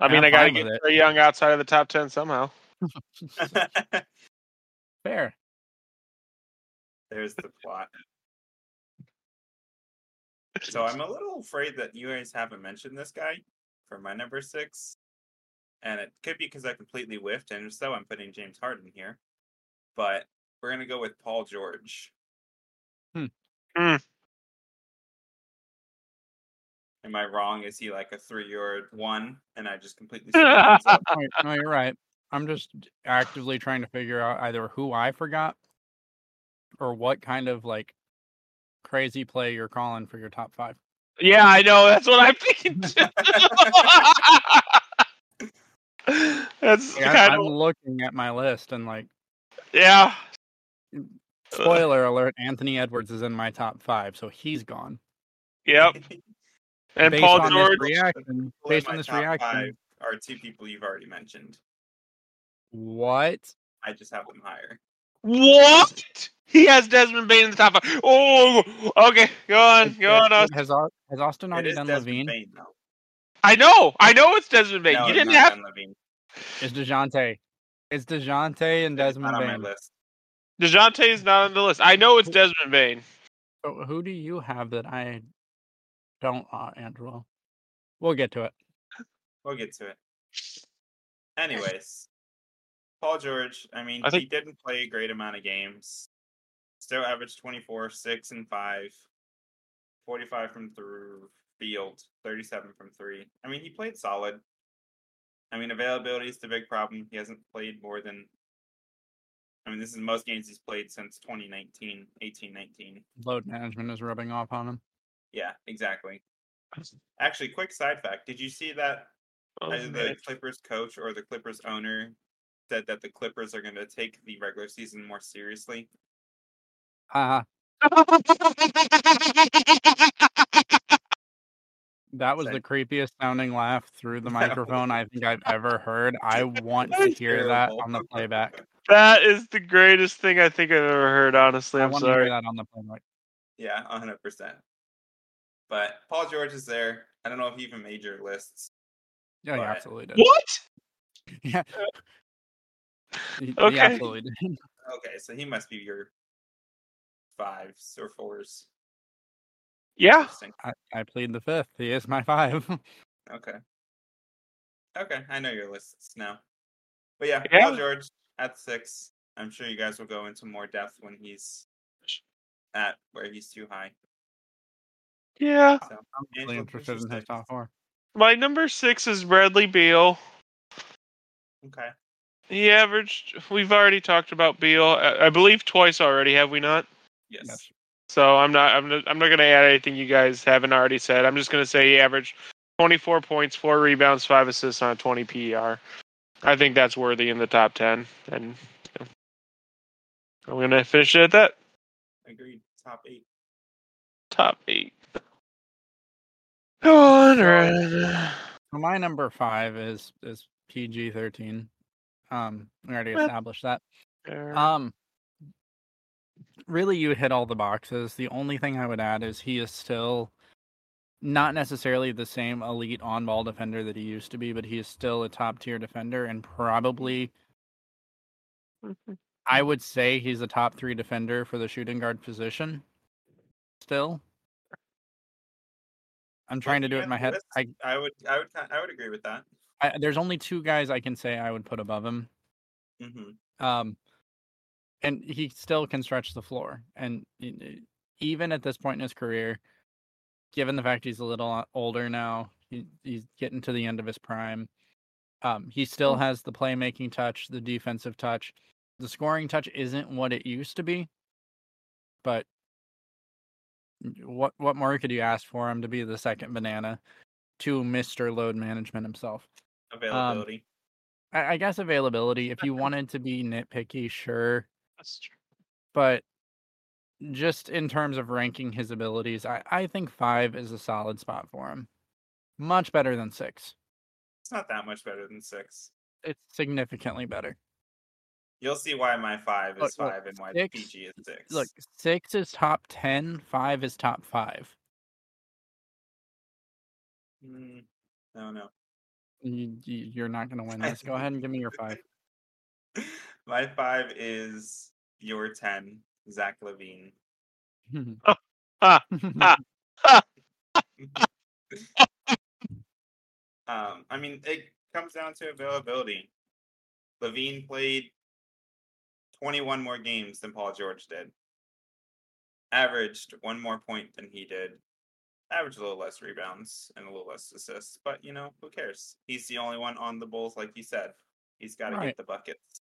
C: I mean,
A: I'm
C: I gotta get
A: with it.
C: Trae Young outside of the top ten somehow.
A: Fair.
B: There's the plot. So I'm a little afraid that you guys haven't mentioned this guy for my number six. and it could be because I completely whiffed, and if so, I'm putting James Harden here. But we're gonna go with Paul George.
A: Hmm.
C: Hmm.
B: Am I wrong? Is he like a three-yard one, and I just completely screwed things up?
A: No, no, you're right. I'm just actively trying to figure out either who I forgot or what kind of like crazy play you're calling for your top five.
C: Yeah, I know. That's what I'm thinking. that's
A: Like, I,
C: kind
A: I'm
C: of
A: looking at my list and like,
C: yeah.
A: Spoiler alert: Anthony Edwards is in my top five, so he's gone.
C: Yep. And
A: based
C: Paul
A: on
C: George.
A: this reaction, based on this reaction,
B: five are two people you've already mentioned.
A: what?
B: I just have them higher.
C: What? He has Desmond Bane in the top five. Oh, okay. Go on. Go on. Austin.
A: Has, has Austin already done
B: Desmond LaVine? Bane.
C: I know. I know it's Desmond Bane.
B: No,
C: you didn't have.
B: LaVine.
A: It's Dejounte. It's Dejounte and
B: It's
A: Desmond
B: not on my list.
C: Dejounte is not on the list. I know it's Desmond Bane.
A: So who do you have that I don't, uh, Angelo? We'll get to it.
B: We'll get to it. Anyways, Paul George. I mean,
C: I
B: he didn't play a great amount of games. Still averaged 24, 6, and 5. 45 from through field, 37 from three. I mean, he played solid. I mean, availability is the big problem. He hasn't played more than. I mean, this is most games he's played since 2019, 18, 19.
A: Load management is rubbing off on him.
B: Yeah, exactly. Actually, quick side fact: Did you see that
C: Oh,
B: either the
C: man.
B: Clippers coach or the Clippers owner said that the Clippers are going to take the regular season more seriously?
A: Uh, that was the creepiest sounding laugh through the microphone I think I've ever heard. I want to hear that on the playback.
C: That is the greatest thing I think I've ever heard. Honestly,
A: I
C: I'm
A: want to hear
C: sorry.
A: that on the playback.
B: Yeah, hundred percent. But Paul George is there. I don't know if he even made your lists.
A: Yeah, he absolutely did.
C: What?
A: Yeah. Uh he, he
C: Okay.
A: absolutely did.
B: Okay, so he must be your fives or fours.
C: Yeah.
A: I, I plead the fifth. He is my five.
B: Okay. Okay, I know your lists now. But yeah,
C: Yeah.
B: Paul George at six. I'm sure you guys will go into more depth when he's at where he's too high.
C: Yeah.
B: So
A: I'm really interested in his top four.
C: My number six is Bradley Beal.
B: Okay.
C: He averaged. We've already talked about Beal. I, I believe twice already. Have we not?
B: Yes.
A: Yes.
C: So I'm not. I'm not. I'm not going to add anything you guys haven't already said. I'm just going to say he averaged 24 points, four rebounds, five assists on a 20 PER. I think that's worthy in the top 10, and yeah. I'm going to finish it at that.
B: Agreed. Top eight.
C: Top eight. Go on, Rehn.
A: So my number five is is PG thirteen. Um, we already established that. Um, really, you hit all the boxes. The only thing I would add is he is still not necessarily the same elite on ball defender that he used to be, but he is still a top tier defender and probably I would say he's a top three defender for the shooting guard position. Still. I'm trying to do it in my head. I,
B: I would. I would. I would agree with that.
A: I there's only two guys I can say I would put above him.
B: hmm
A: Um, and he still can stretch the floor. And y- y- even at this point in his career, given the fact he's a little uh, older now, he, he's getting to the end of his prime. Um, he still mm-hmm. has the playmaking touch, the defensive touch. The scoring touch isn't what it used to be, but what what more could you ask for him to be the second banana to Mister Load Management himself?
B: Um, availability.
A: I, I guess availability. If you wanted to be nitpicky, sure,
C: That's true.
A: but just in terms of ranking his abilities, I, I think five is a solid spot for him. Much better than six.
B: it's not that much better than six.
A: It's significantly better.
B: You'll see why my five is
A: Look, look,
B: five and why
A: six-
B: PG is six.
A: Look, six is top ten, five is top five.
B: Mm, no, no.
A: You, you, you're not going to win this. Go ahead and give me your five.
B: My five is your ten, Zach LaVine. Ah, ah, ah. Um, I mean, it, comes down to availability. LaVine played 21 more games than Paul George did. Averaged one more point than he did. Averaged a little less rebounds and a little less assists, but you know, who cares? He's the only one on the Bulls, like you said. He's got to
A: Right.
B: get the buckets.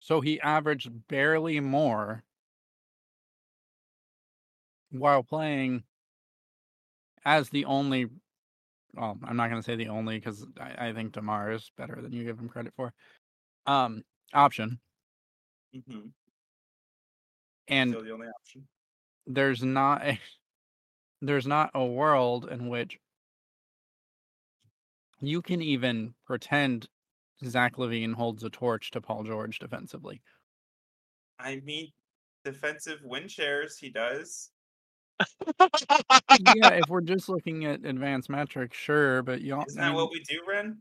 A: So he averaged barely more while playing as the only. Well, I'm not going to say the only because I, I think DeMar is better than you give him credit for. Um, option,
B: Mm-hmm.
A: and
B: Still the only option.
A: there's not a there's not a world in which you can even pretend Zach LaVine holds a torch to Paul George defensively.
B: I mean, defensive win shares, he does.
A: yeah, if we're just looking at advanced metrics, sure, but you all,
B: Isn't that what we do, Rehn?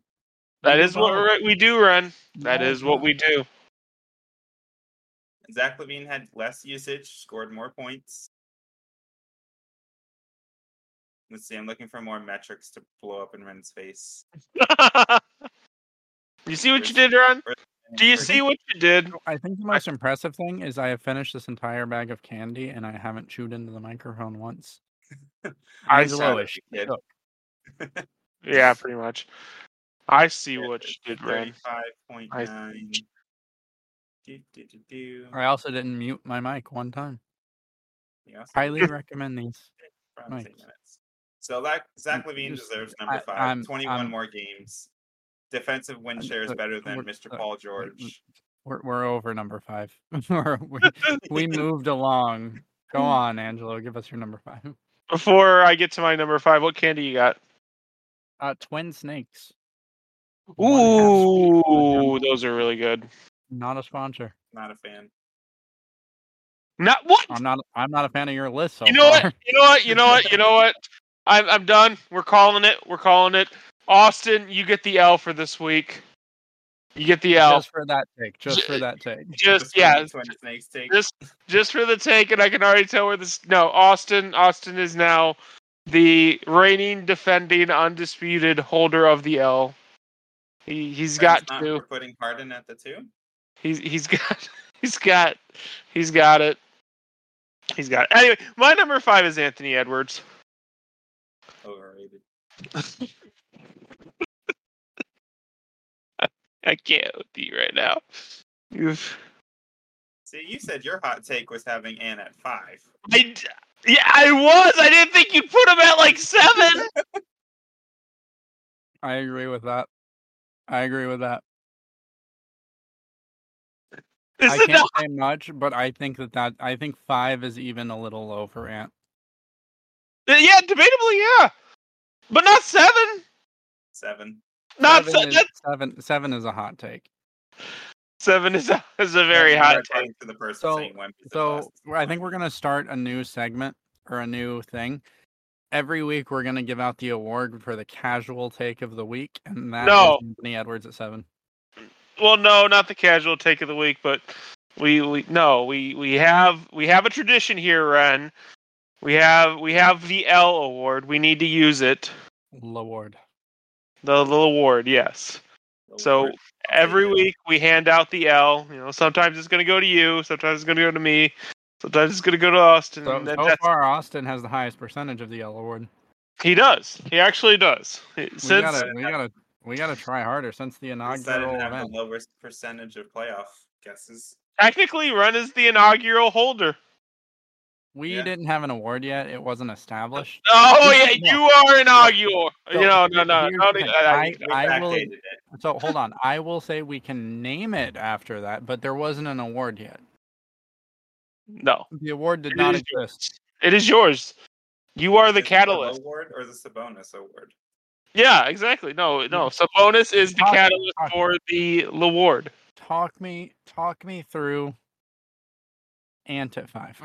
C: That is what we're- we do, Rehn. That
A: No,
C: is what we do.
B: Zach LaVine had less usage, scored more points. Let's see. I'm looking for more metrics to blow up in Rehn's face.
C: you see what you did, Rehn? Do you see what you did?
A: I think the most impressive thing is I have finished this entire bag of candy and I haven't chewed into the microphone once.
C: I
A: Angelo
B: saw
A: is
B: you did.
C: Yeah, pretty much. I see
B: Yeah,
C: what you did, Rehn.
B: Thirty-five point nine. Do, do, do, do.
A: I also didn't mute my mic one time. Highly recommend these. mics.
B: So Zach, Zach
A: Mm, LaVine
B: deserves number
A: I-
B: 5
A: I'm-
B: 21
A: I'm-
B: more games. Defensive win
A: I'm-
B: share is better than Mr. Paul George.
A: We're we're over number five. We're- we we moved along. Go on, Angelo. Give us your number five.
C: Before I get to my number five, what candy you got?
A: Uh, twin snakes. One half sweet,
C: Ooh, those are really good.
A: Not a sponsor.
B: Not a fan.
C: Not what?
A: I'm not. I'm not a fan of your list so
C: you know
A: far.
C: what? You know what? You know what? You know what? I'm I'm done. We're calling it. We're calling it. Austin, you get the L for this week. You get the L.
A: Just for that take. Just for that take.
C: Just
B: for
C: yeah,
B: the take.
C: just just for the take, and I can already tell where this. No, Austin. Austin is now the reigning, defending, undisputed holder of the L. He he's got
B: That's not
C: to.
B: for putting Harden at the two.
C: He's he's got he's got he's got it. He's got it. Anyway, my number five is Anthony Edwards.
B: Overrated.
C: I can't with you right now. You've
B: See, you said your hot take was having Ant at five.
C: I d- yeah, I was. I didn't think you'd put him at like seven.
A: I agree with that. I agree with that.
C: Is
A: I can't
C: not?
A: say much, but I think that that I think five is even a little low for Ant.
C: Uh, yeah, debatably, yeah, but not seven.
B: Seven.
C: Not
A: seven,
C: seven.
A: is, seven. Seven is a hot take.
C: Seven is a, is a very
B: That's
C: hot take.
B: according To the person
A: So-
B: saying Wemby's the
A: So. I think we're gonna start a new segment or a new thing. Every week we're gonna give out the award for the casual take of the week, and that is
C: No.
A: Anthony Edwards at seven.
C: Well, no, not the casual take of the week, but we we no we we have we have a tradition here, Rehn. We have we have the L award. We need to use it.
A: Laward.
C: The little award, yes. So
B: Lord.
C: Oh, every
B: take it.
C: week we hand out the L. You know, sometimes it's going to go to you, sometimes it's going to go to me, sometimes it's going to go to Austin.
A: So,
C: and
A: so far, Austin has the highest percentage of the L award.
C: he does. He actually does.
A: We
C: Since
A: gotta, we gotta, we gotta try harder since the inaugural
B: have
A: event.
B: the lowest percentage of playoff guesses.
C: technically, Rehn is the inaugural holder.
A: We
B: Yeah.
A: didn't have an award yet; it wasn't established.
C: Oh yeah, you are an inaugural.
A: So,
C: you know, no, no, no.
A: Uh,
C: no. I- I-
A: I- will- So hold on, I will say we can name it after that, but there wasn't an award yet.
C: no.
A: The award did
C: It
A: not
C: is
A: exist.
C: It is yours. You are the
B: Is it
C: catalyst.
B: award or the Sabonis award?
C: Yeah, exactly. No, no. Sabonis is the
A: Talk-
C: catalyst
A: talk-
C: for the award.
A: Talk me, talk me through. Ant at five.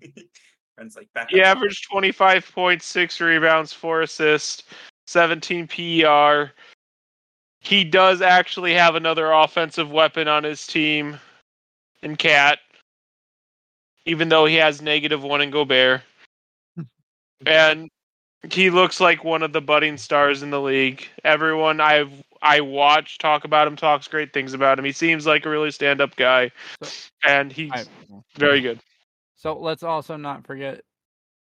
B: Friends like back.
C: He
B: up.
C: averaged 25 points, six rebounds, four assists, 17 PER. He does actually have another offensive weapon on his team in KAT, even though he has negative one in Gobert. And He looks like one of the budding stars in the league. Everyone I've I watch talk about him talks great things about him. He seems like a really stand up guy, and he's very good.
A: So let's also not forget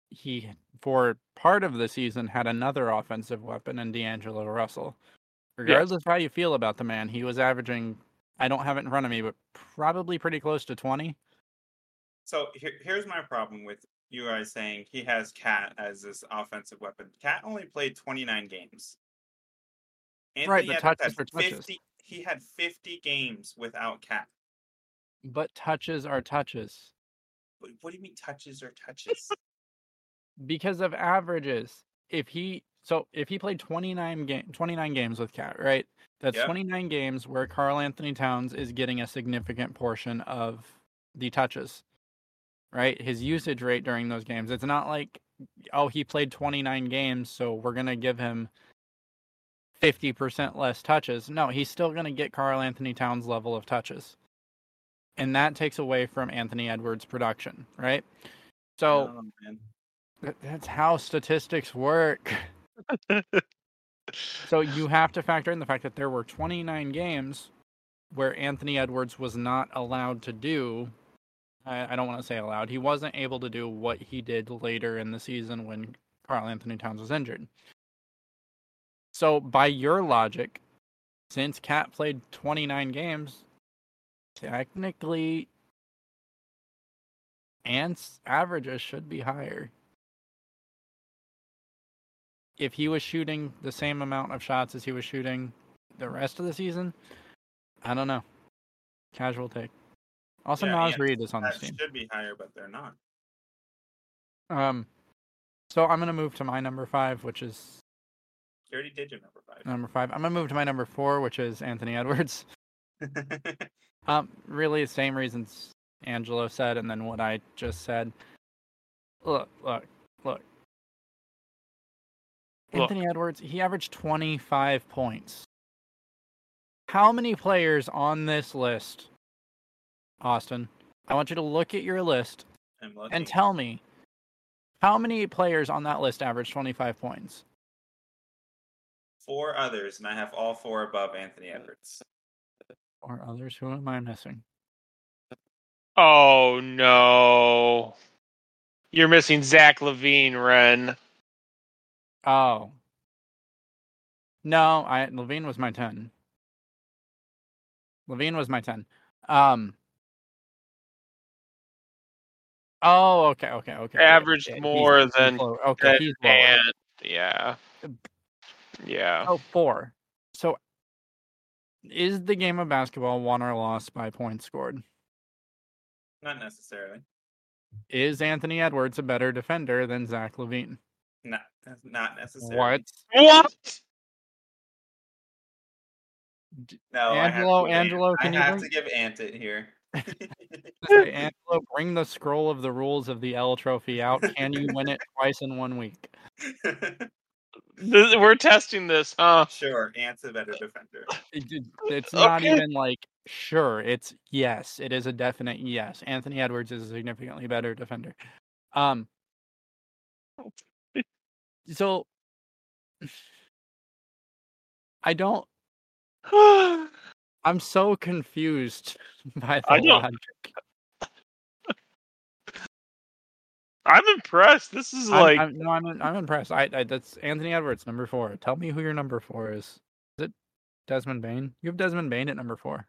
A: he for part of the season had another offensive weapon in D'Angelo Russell. Regardless of how you feel about the man, he was averaging I don't have it in front of me, but probably pretty close to twenty.
B: So here, here's my problem with you guys saying he has KAT as this offensive weapon. KAT only played 29 games.
A: Right, but touches for touches.
B: 50 He had 50 games without KAT.
A: But touches are touches.
B: What, what do you mean touches or touches?
A: because of averages. If he so if he played 29 game 29 games with KAT, right? That's
B: Yep.
A: 29 games where Karl-Anthony Towns is getting a significant portion of the touches. Right? His usage rate during those games. It's not like oh, he played 29 games, so we're going to give him 50% less touches. No, he's still going to get Karl-Anthony Towns level of touches. And that takes away from Anthony Edwards' production, right? So
B: Oh,
A: That's how statistics work. so you have to factor in the fact that there were 29 games where Anthony Edwards was not allowed to do. I, I don't want to say allowed. He wasn't able to do what he did later in the season when Karl-Anthony Towns was injured. So by your logic, since KAT played 29 games, technically, Ant's averages should be higher if he was shooting the same amount of shots as he was shooting the rest of the season, I don't know. Casual take. Also,
B: Yeah, Naz
A: Reid is on this team.
B: should be higher, but they're not.
A: Um, so I'm gonna move to my number five, which is
B: You already did your number five.
A: number five. I'm gonna move to my number four, which is Anthony Edwards. Um, really the same reasons Angelo said, and then what I just said. Look, look, look.
C: Look.
A: Anthony Edwards, he averaged 25 points. How many players on this list, Austin? I want you to look at your list and tell me how many players on that list averaged 25 points.
B: four others, and I have all four above Anthony Edwards.
A: Or others, who am I missing?
C: Oh no. You're missing Zach LaVine, Rehn.
A: Oh. No, I LaVine was my 10. LaVine was my 10. Um Oh, okay, okay, okay.
C: Averaged
A: yeah,
C: more
A: he's
C: than
A: low- Okay,
C: that
A: he's lower.
C: And yeah. Yeah.
A: Oh, four. So is the game of basketball won or lost by points scored?
B: Not necessarily.
A: Is Anthony Edwards a better defender than Zach LaVine?
B: Not not necessarily.
A: What?
C: What?
B: No, I have to
A: Angelo-
B: give
A: Angelo, can
B: I
A: you
B: have
A: bring-
B: to give Ant it here.
A: Say, Angelo, bring the scroll of the rules of the L trophy out. Can you win it twice in one week?
C: This- we're testing this, huh?
B: sure, Ant's a better defender.
A: It- it- it's not
C: Okay.
A: even like sure. It's yes. It is a definite yes. Anthony Edwards is a significantly better defender. Um. So I don't. I'm so confused by the
C: I don't-
A: logic.
C: I'm impressed. This is
A: I'm-
C: like
A: I'm, no, I'm I'm impressed. I, I that's Anthony Edwards, number four. Tell me who your number four is. Is it Desmond Bane? You have Desmond Bane at number four.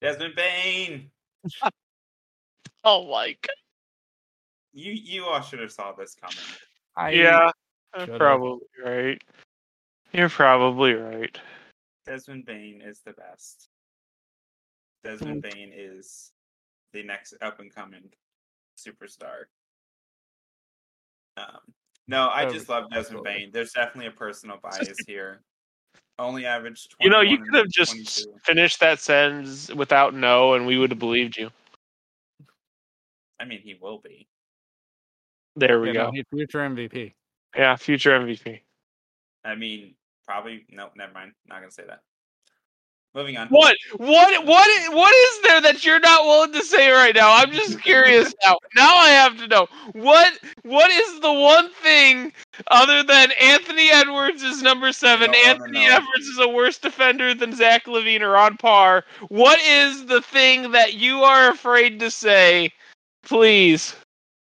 B: Desmond Bane.
C: oh my god.
B: You you all should have saw this coming.
A: I,
C: Yeah,
A: should've.
C: probably right. You're probably right.
B: Desmond Bane is the best. Desmond
A: Mm.
B: Bane is the next up and coming superstar. Um, no, I just love Desmond. Bane. There's definitely a personal bias here. Only averaged.
C: You know, you could have just
B: 22.
C: finished that sentence without no, and we would have believed you.
B: I mean, he will be.
C: There we
A: yeah,
C: go.
A: he's future MVP.
C: Yeah, future MVP.
B: I mean, probably. No, never mind. Not gonna say that. Moving on.
C: What? What? What? What is there that you're not willing to say right now? I'm just curious now. Now I have to know what. What is the one thing other than Anthony Edwards is number seven. Anthony. Edwards is a worse defender than Zach LaVine or on par. What is the thing that you are afraid to say? Please.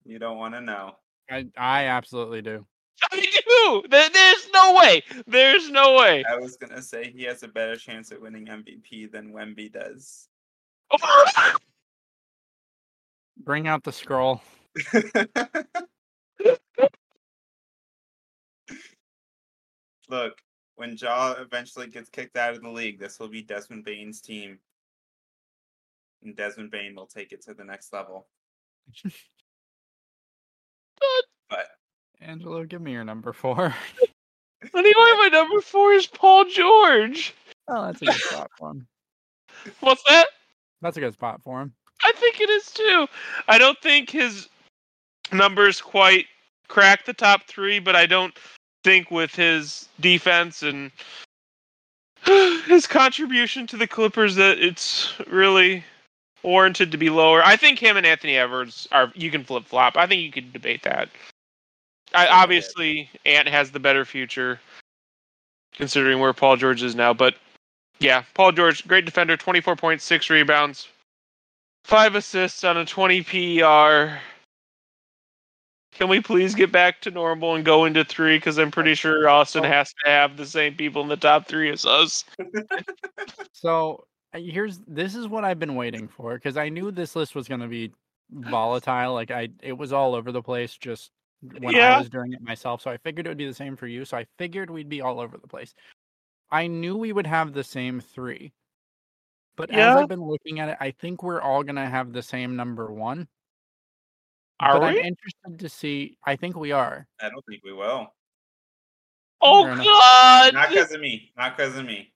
B: You don't want to know.
A: I, I absolutely do.
C: I do. There's no way. There's no way.
B: I was gonna say he has a better chance at winning MVP than Wemby does.
A: Bring out the scroll.
B: Look, when Ja eventually gets kicked out of the league, this will be Desmond Bane's team. And Desmond Bane will take it to the next level.
A: Angelo, give me your number four.
C: Anyway, my number four is Paul George.
A: Oh, that's a good spot for him.
C: What's that?
A: That's a good spot for him.
C: I think it is too. I don't think his numbers quite crack the top three, but I don't think with his defense and his contribution to the Clippers that it's really warranted to be lower. I think him and Anthony Edwards are you can flip flop. I think you could debate that. I, obviously, Ant has the better future, considering where Paul George is now. But yeah, Paul George, great defender, twenty four point six rebounds, five assists on a twenty PER. Can we please get back to normal and go into three? Because I'm pretty sure Austin has to have the same people in the top three as us.
A: So uh, here's this is what I've been waiting for because I knew this list was going to be volatile. Like I, it was all over the place just when
C: Yeah.
A: I was doing it myself. So I figured it would be the same for you. So I figured we'd be all over the place. I knew we would have the same three, but as I've been looking at it, I think we're all going to have the same number one.
C: Are
A: but I'm interested to see. I think we are.
B: I don't think we will.
C: Oh
A: Fair enough.
C: God!
B: Not because of me. Not because of me.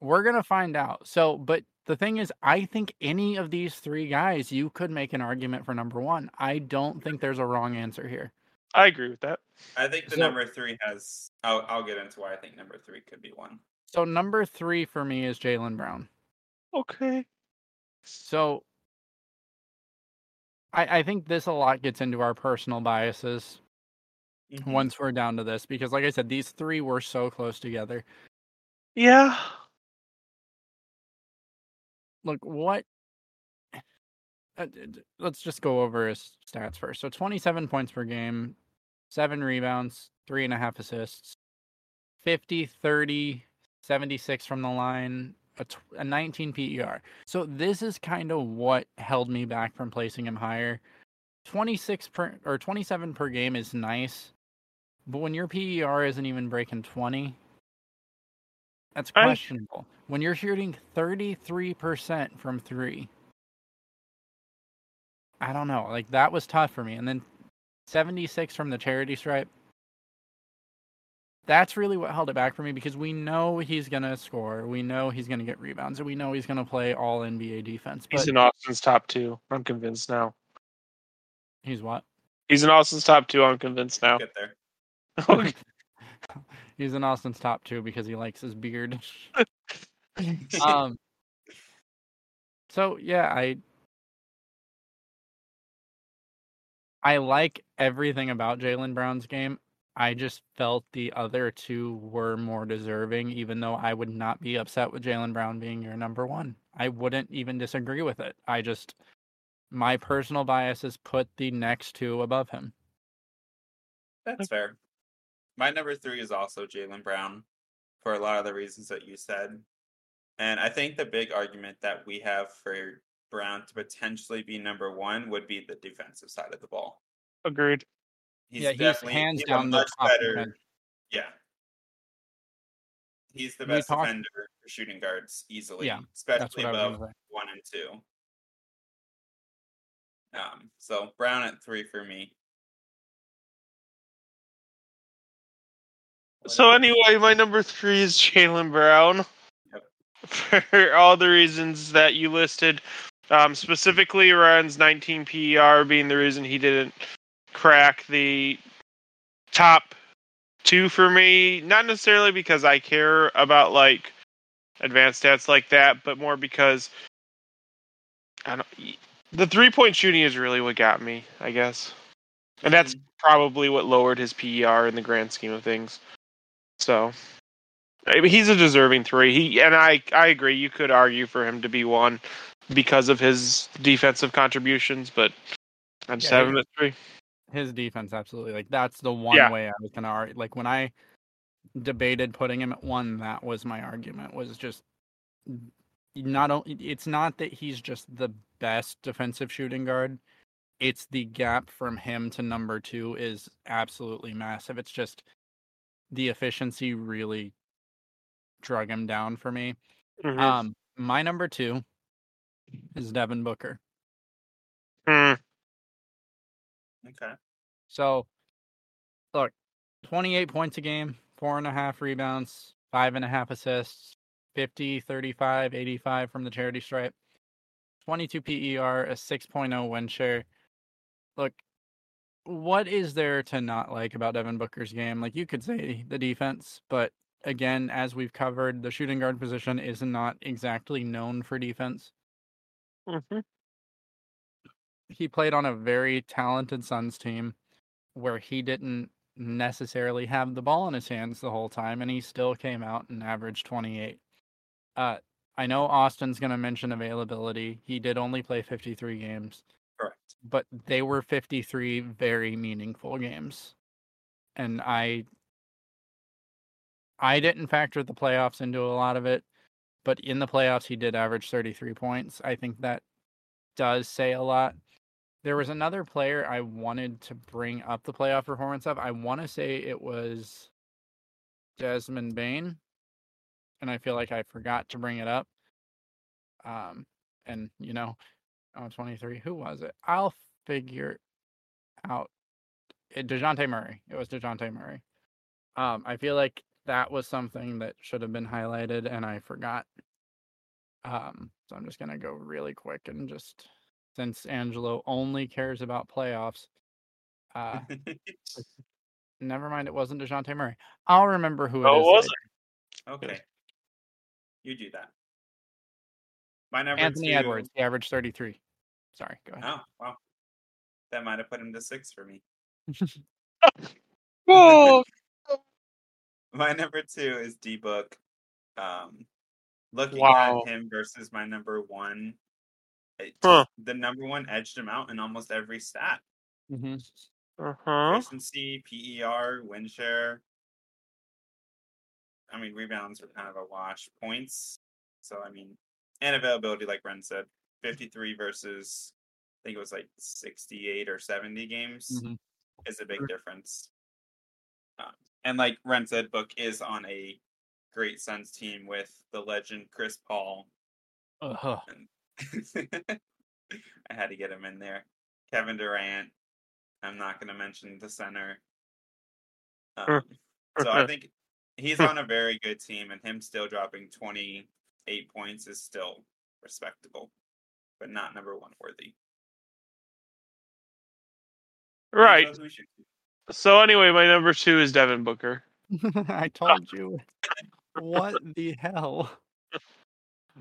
A: We're gonna find out. So, but the thing is, I think any of these three guys, you could make an argument for number one. I don't think there's a wrong answer here.
C: I agree with that.
B: I think the
A: So-
B: number three has. I'll, I'll get into why I think number three could be one.
A: So number three for me is Jaylen Brown.
C: Okay.
A: So I, I think this a lot gets into our personal biases
B: Mhm.
A: once we're down to this because, like I said, these three were so close together.
C: Yeah.
A: Look, what? uh, d- d- Let's just go over his stats first. So 27 points per game, seven rebounds, three and a half assists, 50, 30, 76 from the line, a, 19 PER. So this is kind of what held me back from placing him higher. 26 per or 27 per game is nice, but when your PER isn't even breaking 20, that's
C: I-
A: questionable. When you're shooting 33% from 3, I don't know. Like that was tough for me. And then 76 from the charity stripe. That's really what held it back for me because we know he's going to score. We know he's going to get rebounds and we know he's going to play all NBA defense. But
C: He's in Austin's top two. I'm convinced now.
A: he's what?
C: He's in Austin's top two. I'm convinced now.
B: Get there.
A: He's in Austin's top 2 because he likes his beard. um so yeah i i like everything about jaylen brown's game. I just felt the other two were more deserving even though i would not be upset with jaylen brown being your number one. I wouldn't even disagree with it. I just my personal biases put the next two above him.
B: That's fair. My number three is also Jaylen Brown for a lot of the reasons that you said. And I think the big argument that we have for Brown to potentially be number one would be the defensive side of the ball.
C: Agreed.
B: He's
A: yeah he's hands
B: he's a
A: down the
B: much
A: top
B: better.
A: defender.
B: Yeah. He's the best
A: talked-
B: defender for shooting guards easily,
A: Yeah,
B: especially
A: what I was
B: above one and two. Um, so Brown at three for me. What
C: So anyway, my number three is Jaylen Brown.
B: Yep.
C: For all the reasons that you listed, um, specifically Ryan's 19 PER being the reason he didn't crack the top two for me. Not necessarily because I care about like advanced stats like that, but more because I don't. The three point shooting is really what got me, I guess. and that's
B: Mhm.
C: probably what lowered his PER in the grand scheme of things. So, I mean, he's a deserving three. He and I, I agree. You could argue for him to be one because of his defensive contributions, but I just
A: Yeah,
C: have
A: he-
C: at three.
A: his defense absolutely like that's the one
C: Yeah.
A: way I was gonna argue. Like when I debated putting him at one, that was my argument. Was just not only it's not that he's just the best defensive shooting guard. It's the gap from him to number two is absolutely massive. It's just the efficiency really drug him down for me.
C: Mhm.
A: Um, my number two is Devin Booker.
C: Hmm.
B: Okay.
A: So, look, 28 points a game, four and a half rebounds, five and a half assists, 50, 35, 85 from the charity stripe, 22 PER, a 6.0 win share. Look, what is there to not like about Devin Booker's game? Like, you could say the defense, but again, as we've covered, the shooting guard position is not exactly known for defense.
C: Mhm.
A: he played on a very talented Suns team where he didn't necessarily have the ball in his hands the whole time, and he still came out and averaged 28. Uh, I know Austin's going to mention availability. He did only play 53 games,
B: Correct.
A: but they were 53 very meaningful games. And I I didn't factor the playoffs into a lot of it, but in the playoffs he did average 33 points. I think that does say a lot. There was another player I wanted to bring up the playoff performance of. I want to say it was Desmond Bane, and I feel like I forgot to bring it up. Um, and you know, oh, 23. Who was it? I'll figure out. It, Dejounte Murray. It was Dejounte Murray. Um, I feel like that was something that should have been highlighted, and I forgot. Um, so I'm just gonna go really quick and just since Angelo only cares about playoffs. Uh, never mind, it wasn't Dejounte Murray. I'll remember who it
C: Oh,
A: is.
C: it wasn't?
B: okay. You do that. My number
A: Anthony
B: two.
A: Edwards. He averaged 33. Sorry, go ahead.
B: Oh, wow. That might have put him to six for me.
C: Oh,
B: My number two is D Book. Um, looking
C: Wow.
B: at him versus my number one, it
C: Huh.
B: the number one edged him out in almost every stat:
A: hmm
C: uh-huh.
B: efficiency, PER, win share. I mean, rebounds are kind of a wash. Points, so I mean, and availability, like Rehn said, fifty-three versus I think it was like sixty-eight or seventy games
A: hmm
B: is a big difference. Um, and like Rehn said, Book is on a great Suns team with the legend Chris Paul.
A: Uh-huh.
B: I had to get him in there. Kevin Durant. I'm not going to mention the center. Um, so I think he's on a very good team, and him still dropping 28 points is still respectable, but not number one worthy.
C: Right.
B: So who should-
C: So anyway, my number two is Devin Booker.
A: I told you. what the hell?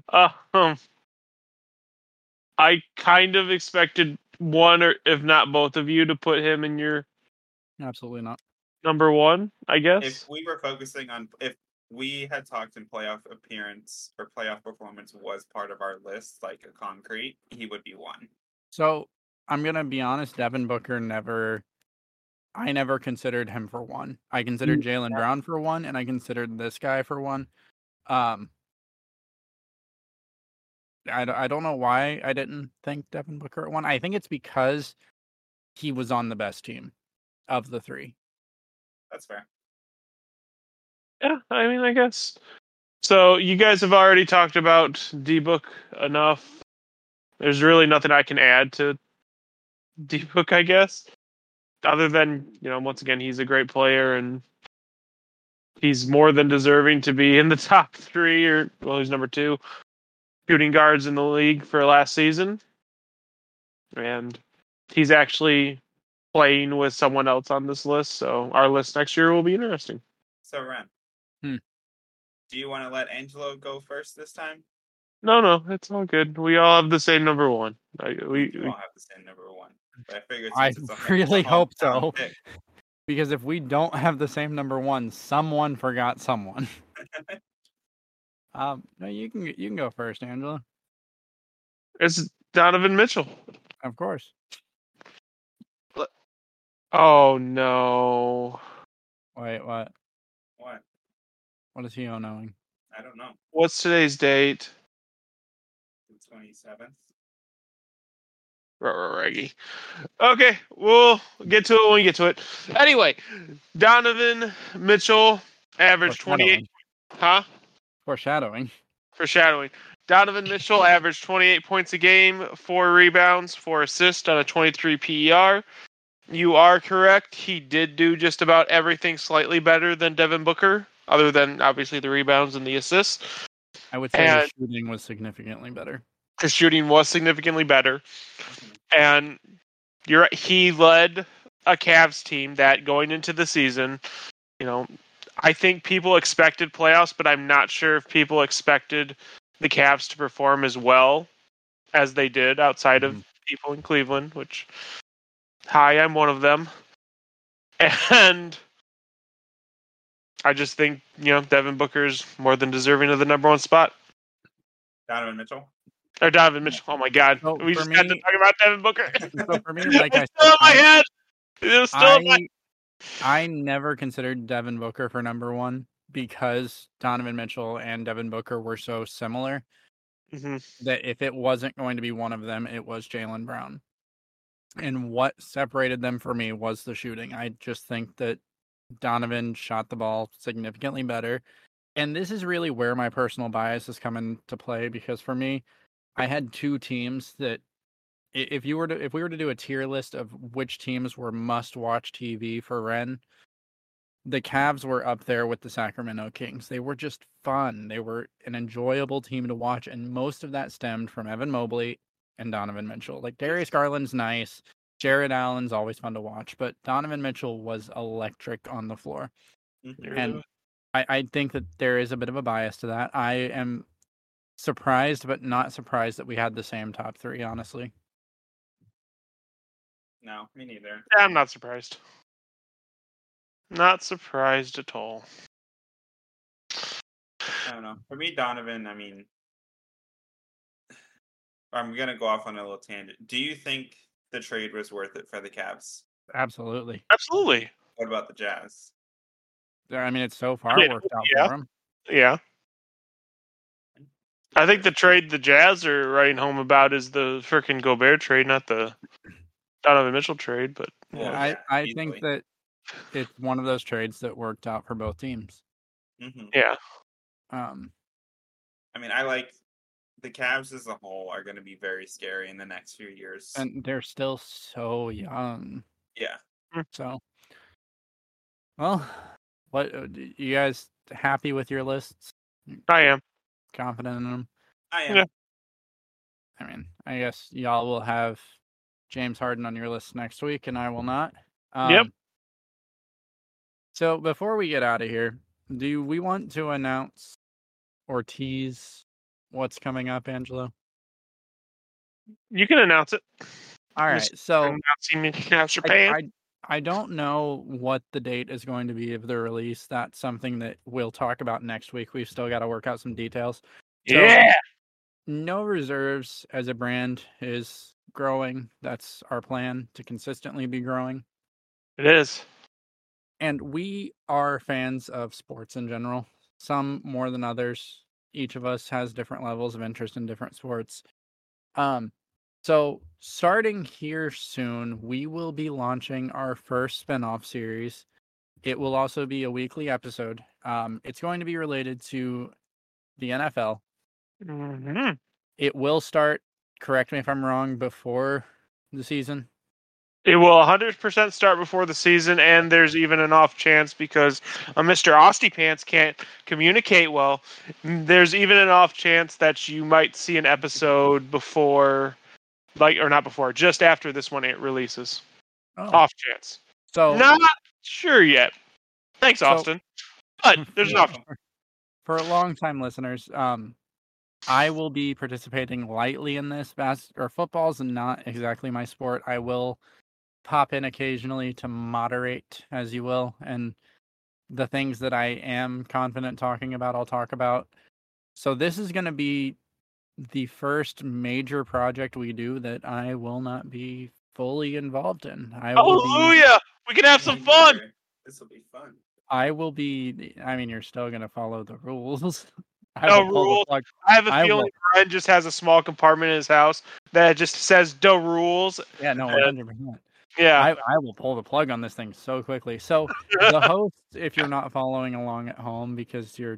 C: Uh, um, I kind of expected one or if not both of you to put him in your
A: Absolutely not.
C: number one. I guess.
B: If we were focusing on if we had talked in playoff appearance or playoff performance was part of our list, like a concrete, he would be one.
A: So I'm gonna be honest. Devin Booker never. I never considered him for one. I considered Jaylen Brown for one, and I considered this guy for one. Um, I, d- I don't know why I didn't think Devin Booker at one. I think it's because he was on the best team of the three.
B: That's fair.
C: Yeah, I mean, I guess. So you guys have already talked about D Book enough. There's really nothing I can add to D Book, I guess, other than you know, once again, he's a great player and he's more than deserving to be in the top three or well, he's number two shooting guards in the league for last season, and he's actually playing with someone else on this list. So our list next year will be interesting.
B: So Rehn.
A: Hmm.
B: Do you want to let Angelo go first this time?
C: No, no, it's all good. We all have the same number one. We,
B: We
C: we
B: all have the same number one. But I figured
A: I
B: since it's a-
A: really hope so.
B: pick,
A: Because if we don't have the same number one, someone forgot someone. um, no, you can you can go first, Angelo.
C: It's Donovan Mitchell.
A: Of course.
C: Oh no.
A: Wait, what?
B: What?
A: What is he knowing?
B: I don't know.
C: What's today's date?
B: The twenty seventh.
C: Reggie. Okay, we'll get to it when we get to it. Anyway, Donovan Mitchell averaged 28. Huh?
A: Foreshadowing.
C: Foreshadowing. Donovan Mitchell averaged 28 points a game, four rebounds, four assists on a 23 PER. You are correct. He did do just about everything slightly better than Devin Booker, other than obviously the rebounds and the assists.
A: I would say the
C: And-
A: shooting was significantly better.
C: His shooting was significantly better. And you're he led a Cavs team that going into the season, you know, I think people expected playoffs, but I'm not sure if people expected the Cavs to perform as well as they did outside of
A: Mhm.
C: people in Cleveland, which hi, I'm one of them. And I just think, you know, Devin Booker's more than deserving of the number one spot.
B: Donovan Mitchell.
C: Or Donovan Mitchell. Oh my god.
A: So,
C: we just had to talk about Devin Booker.
A: So for me, like I
C: it's still in my head. It's still in my
A: I, I never considered Devin Booker for number one because Donovan Mitchell and Devin Booker were so similar
C: Mhm.
A: that if it wasn't going to be one of them, it was Jaylen Brown. And what separated them for me was the shooting. I just think that Donovan shot the ball significantly better. And this is really where my personal bias has come into play because for me, I had two teams that if you were to if we were to do a tier list of which teams were must watch TV for Rehn, the Cavs were up there with the Sacramento Kings. They were just fun. They were an enjoyable team to watch, and most of that stemmed from Evan Mobley and Donovan Mitchell. Like Darius Garland's nice, Jarrett Allen's always fun to watch, but Donovan Mitchell was electric on the floor.
B: Mhm.
A: And I, I think that there is a bit of a bias to that. I am surprised, but not surprised that we had the same top three, honestly.
B: No, me neither.
C: Yeah, I'm not surprised. Not surprised at all.
B: I don't know. For me, Donovan, I mean, I'm gonna go off on a little tangent. Do you think the trade was worth it for the Cavs?
A: Absolutely.
C: Absolutely.
B: What about the Jazz?
A: I mean, it's so far
C: mean,
A: worked out
C: yeah.
A: for them.
C: Yeah. I think the trade the Jazz are writing home about is the freaking Gobert trade, not the Donovan Mitchell trade. But
B: Well,
A: I,
B: yeah,
A: I
B: easily.
A: think that it's one of those trades that worked out for both teams.
B: Mhm.
C: yeah,
A: Um,
B: I mean, I like the Cavs as a whole are going to be very scary in the next few years.
A: and they're still so young.
B: yeah,
A: So, well, what uh, you guys happy with your lists?
C: I am.
A: Confident in them?
B: I am.
C: Yeah.
A: I mean, I guess y'all will have James Harden on your list next week, and I will not. Um,
C: Yep.
A: So before we get out of here, do we want to announce or tease what's coming up, Angelo?
C: You can announce it.
A: All right.
C: Just
A: So
C: announcing me Cavs are
A: I. I, I don't know what the date is going to be of the release. That's something that we'll talk about next week. We've still got to work out some details. so-
C: yeah.
A: No reserves as a brand is growing. That's our plan to consistently be growing.
C: It is.
A: And we are fans of sports in general, some more than others. Each of us has different levels of interest in different sports. Um, so starting here soon, we will be launching our first spin-off series. It will also be a weekly episode. Um, it's going to be related to the NFL.
C: hmm
A: It will start, correct me if I'm wrong, before the season.
C: It will 100% start before the season, and there's even an off chance because uh, Mr. Osty Pants can't communicate well. There's even an off chance that you might see an episode before, like, or not before, just after this one it releases.
A: Oh,
C: Off chance.
A: so
C: Not sure yet. Thanks,
A: So-
C: Austin. But there's an off.
A: for long-time listeners, um, I will be participating lightly in this. Bas- or football's not exactly my sport. I will pop in occasionally to moderate, as you will, and the things that I am confident talking about, I'll talk about. So this is going to be the first major project we do that I will not be fully involved in. I will be,
C: Hallelujah! We can have some fun.
B: This will be fun.
A: I will be. I mean, you're still going to follow the rules. I
C: No
A: will pull the
C: rules. I have a
A: I will-
C: feeling Brian just has a small compartment in his house that just says "the rules."
A: Yeah, no,
C: Uh,
A: 100. percent
C: Yeah,
A: I, I will pull the plug on this thing so quickly. So the host, if you're not following along at home because you're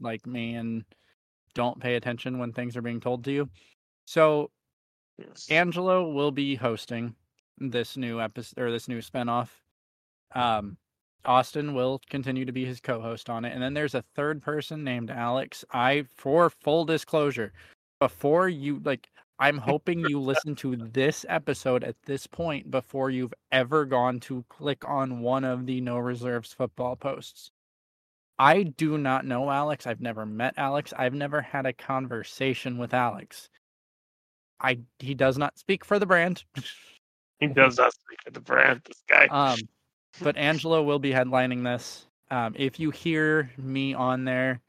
A: like me and don't pay attention when things are being told to you. So Angelo will be hosting this new episode or this new spinoff. Um, Austin will continue to be his co-host on it, and then there's a third person named Alex. I, for full disclosure, before you like, I'm hoping you listen to this episode at this point before you've ever gone to click on one of the no reserves football posts. I do not know Alex. I've never met Alex. I've never had a conversation with Alex. I he does not speak for the brand.
C: he does not speak for the brand. This guy.
A: Um, but Angelo will be headlining this. Um, if you hear me on there,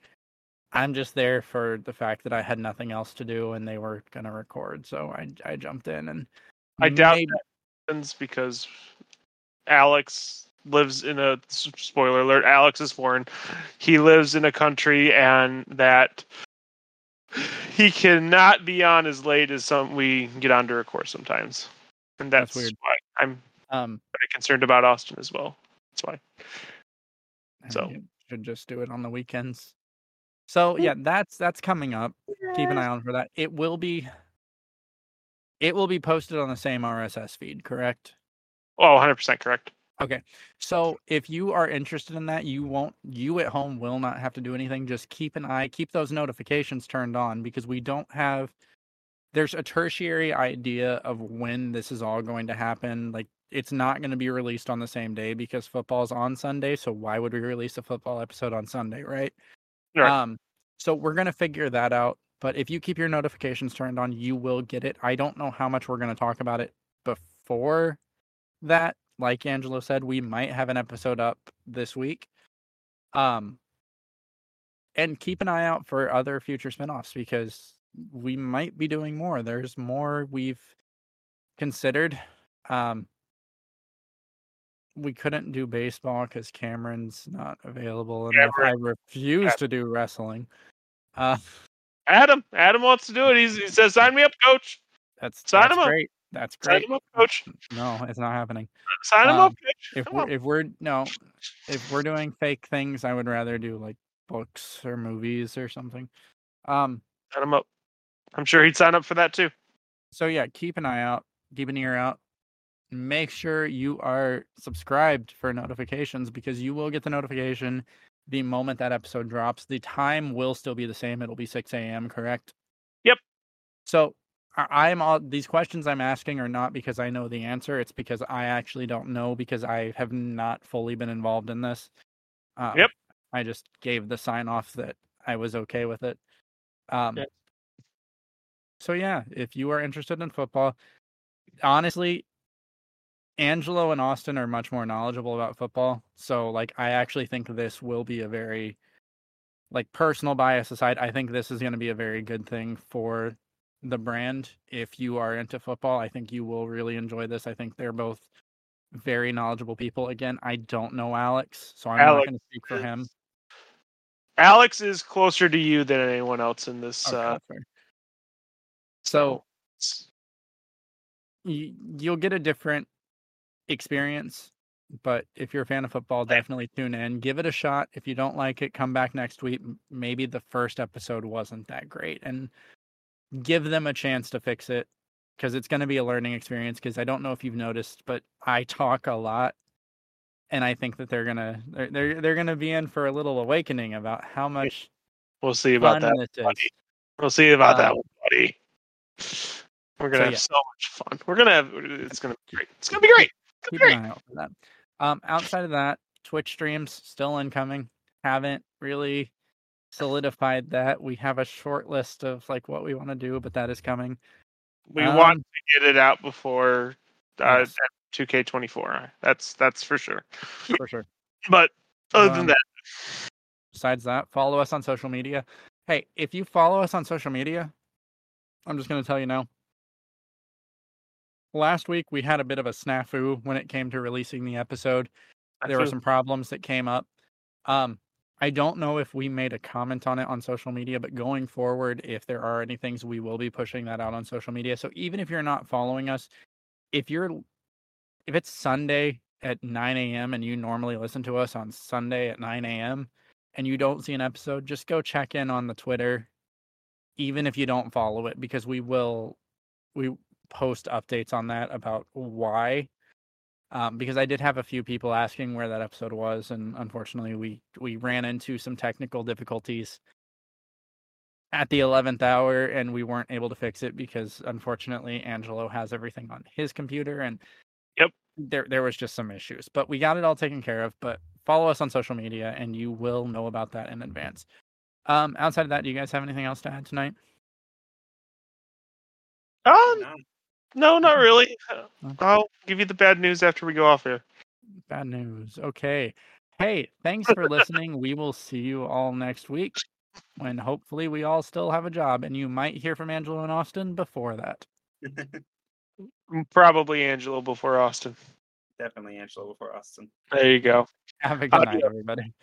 A: I'm just there for the fact that I had nothing else to do and they were gonna record, so I I jumped in and
C: I doubt
A: maybe-
C: happens because Alex lives in a spoiler alert. Alex is foreign. He lives in a country and that he cannot be on as late as some we get on to record sometimes, and
A: That's
C: that's,
A: weird.
C: why I'm
A: um
C: very concerned about Austin as well. That's why. So-
A: you should just do it on the weekends. So yeah, that's that's coming up. Keep an eye on for that. It will be it will be posted on the same RSS feed, correct?
C: Oh, 100 percent correct.
A: Okay. So if you are interested in that, you won't you at home will not have to do anything. Just keep an eye, keep those notifications turned on because we don't have there's a tertiary idea of when this is all going to happen. Like it's not going to be released on the same day because football's on Sunday, so why would we release a football episode on Sunday, right?
C: Right.
A: Um so we're going to figure that out, but if you keep your notifications turned on, you will get it. I don't know how much we're going to talk about it before that like angelo said we might have an episode up this week um and keep an eye out for other future spin-offs because we might be doing more there's more we've considered um we couldn't do baseball because cameron's not available and i refuse to do wrestling uh
C: Adam, Adam wants to do it. He's, he says, "Sign me up, coach.
A: that's,
C: Sign
A: that's
C: him up.
A: Great that's
C: Sign
A: great
C: him up, coach.
A: no it's not happening
C: Sign him
A: Um,
C: up, coach.
A: if
C: Come
A: we're
C: on.
A: if we're no if we're doing fake things i would rather do like books or movies or something um
C: Sign him up. I'm sure he'd sign up for that too.
A: so yeah keep an eye out keep an ear out make sure you are subscribed for notifications because you will get the notification the moment that episode drops the time will still be the same it'll be 6 a.m correct
C: Yep.
A: so i'm all these questions i'm asking are not because i know the answer it's because i actually don't know because i have not fully been involved in this um,
C: Yep.
A: i just gave the sign off that i was okay with it um, so yeah if you are interested in football honestly Angelo and Austin are much more knowledgeable about football. So like I actually think this will be a very like personal bias aside, I think this is going to be a very good thing for the brand. If you are into football, I think you will really enjoy this. I think they're both very knowledgeable people. Again, I don't know Alex, so I'm not going to speak for him.
C: Alex is closer to you than anyone else in this.
A: Okay,
C: Uh,
A: fair. So you, you'll get a different experience but if you're a fan of football definitely tune in give it a shot if you don't like it come back next week maybe the first episode wasn't that great and give them a chance to fix it because it's going to be a learning experience because i don't know if you've noticed but i talk a lot and i think that they're gonna they're they're, they're gonna be in for a little awakening about how much
C: we'll see about that. buddy. We'll see about that
A: Um,
C: one, buddy. We're gonna
A: so
C: have
A: yeah.
C: so much fun. We're gonna have. It's gonna be great. It's gonna be great. It's
A: keep an
C: great.
A: eye out for that. Um, outside of that, Twitch streams still incoming. Haven't really solidified that. We have a short list of like what we want to do, but that is coming.
C: We
A: Um,
C: want to get it out before uh,
A: yes.
C: 2K24. That's that's for sure.
A: for sure.
C: But other
A: Um,
C: than that,
A: Besides that, follow us on social media. Hey, if you follow us on social media, I'm just going to tell you now. Last week we had a bit of a snafu when it came to releasing the episode. There were some problems that came up. Um, I don't know if we made a comment on it on social media, but going forward, if there are any things, we will be pushing that out on social media. So even if you're not following us, if you're if it's Sunday at 9 a.m. and you normally listen to us on Sunday at 9 a.m. and you don't see an episode, just go check in on the Twitter, even if you don't follow it, because we will we post updates on that about why. Um, because I did have a few people asking where that episode was, and unfortunately, we we ran into some technical difficulties at the 11th hour, and we weren't able to fix it because unfortunately, Angelo has everything on his computer, and
C: Yep.
A: there there was just some issues, but we got it all taken care of. But follow us on social media, and you will know about that in advance. Um, outside of that, do you guys have anything else to add tonight?
C: um,
B: No.
C: no, not really.
A: Okay.
C: I'll give you the bad news after we go off here.
A: Bad news. Okay. Hey, thanks for listening. we will see you all next week when hopefully we all still have a job, and you might hear from Angelo and Austin before that.
C: Mm, probably Angelo before Austin.
B: Definitely Angelo before Austin.
C: There you go.
A: Have a good night, everybody.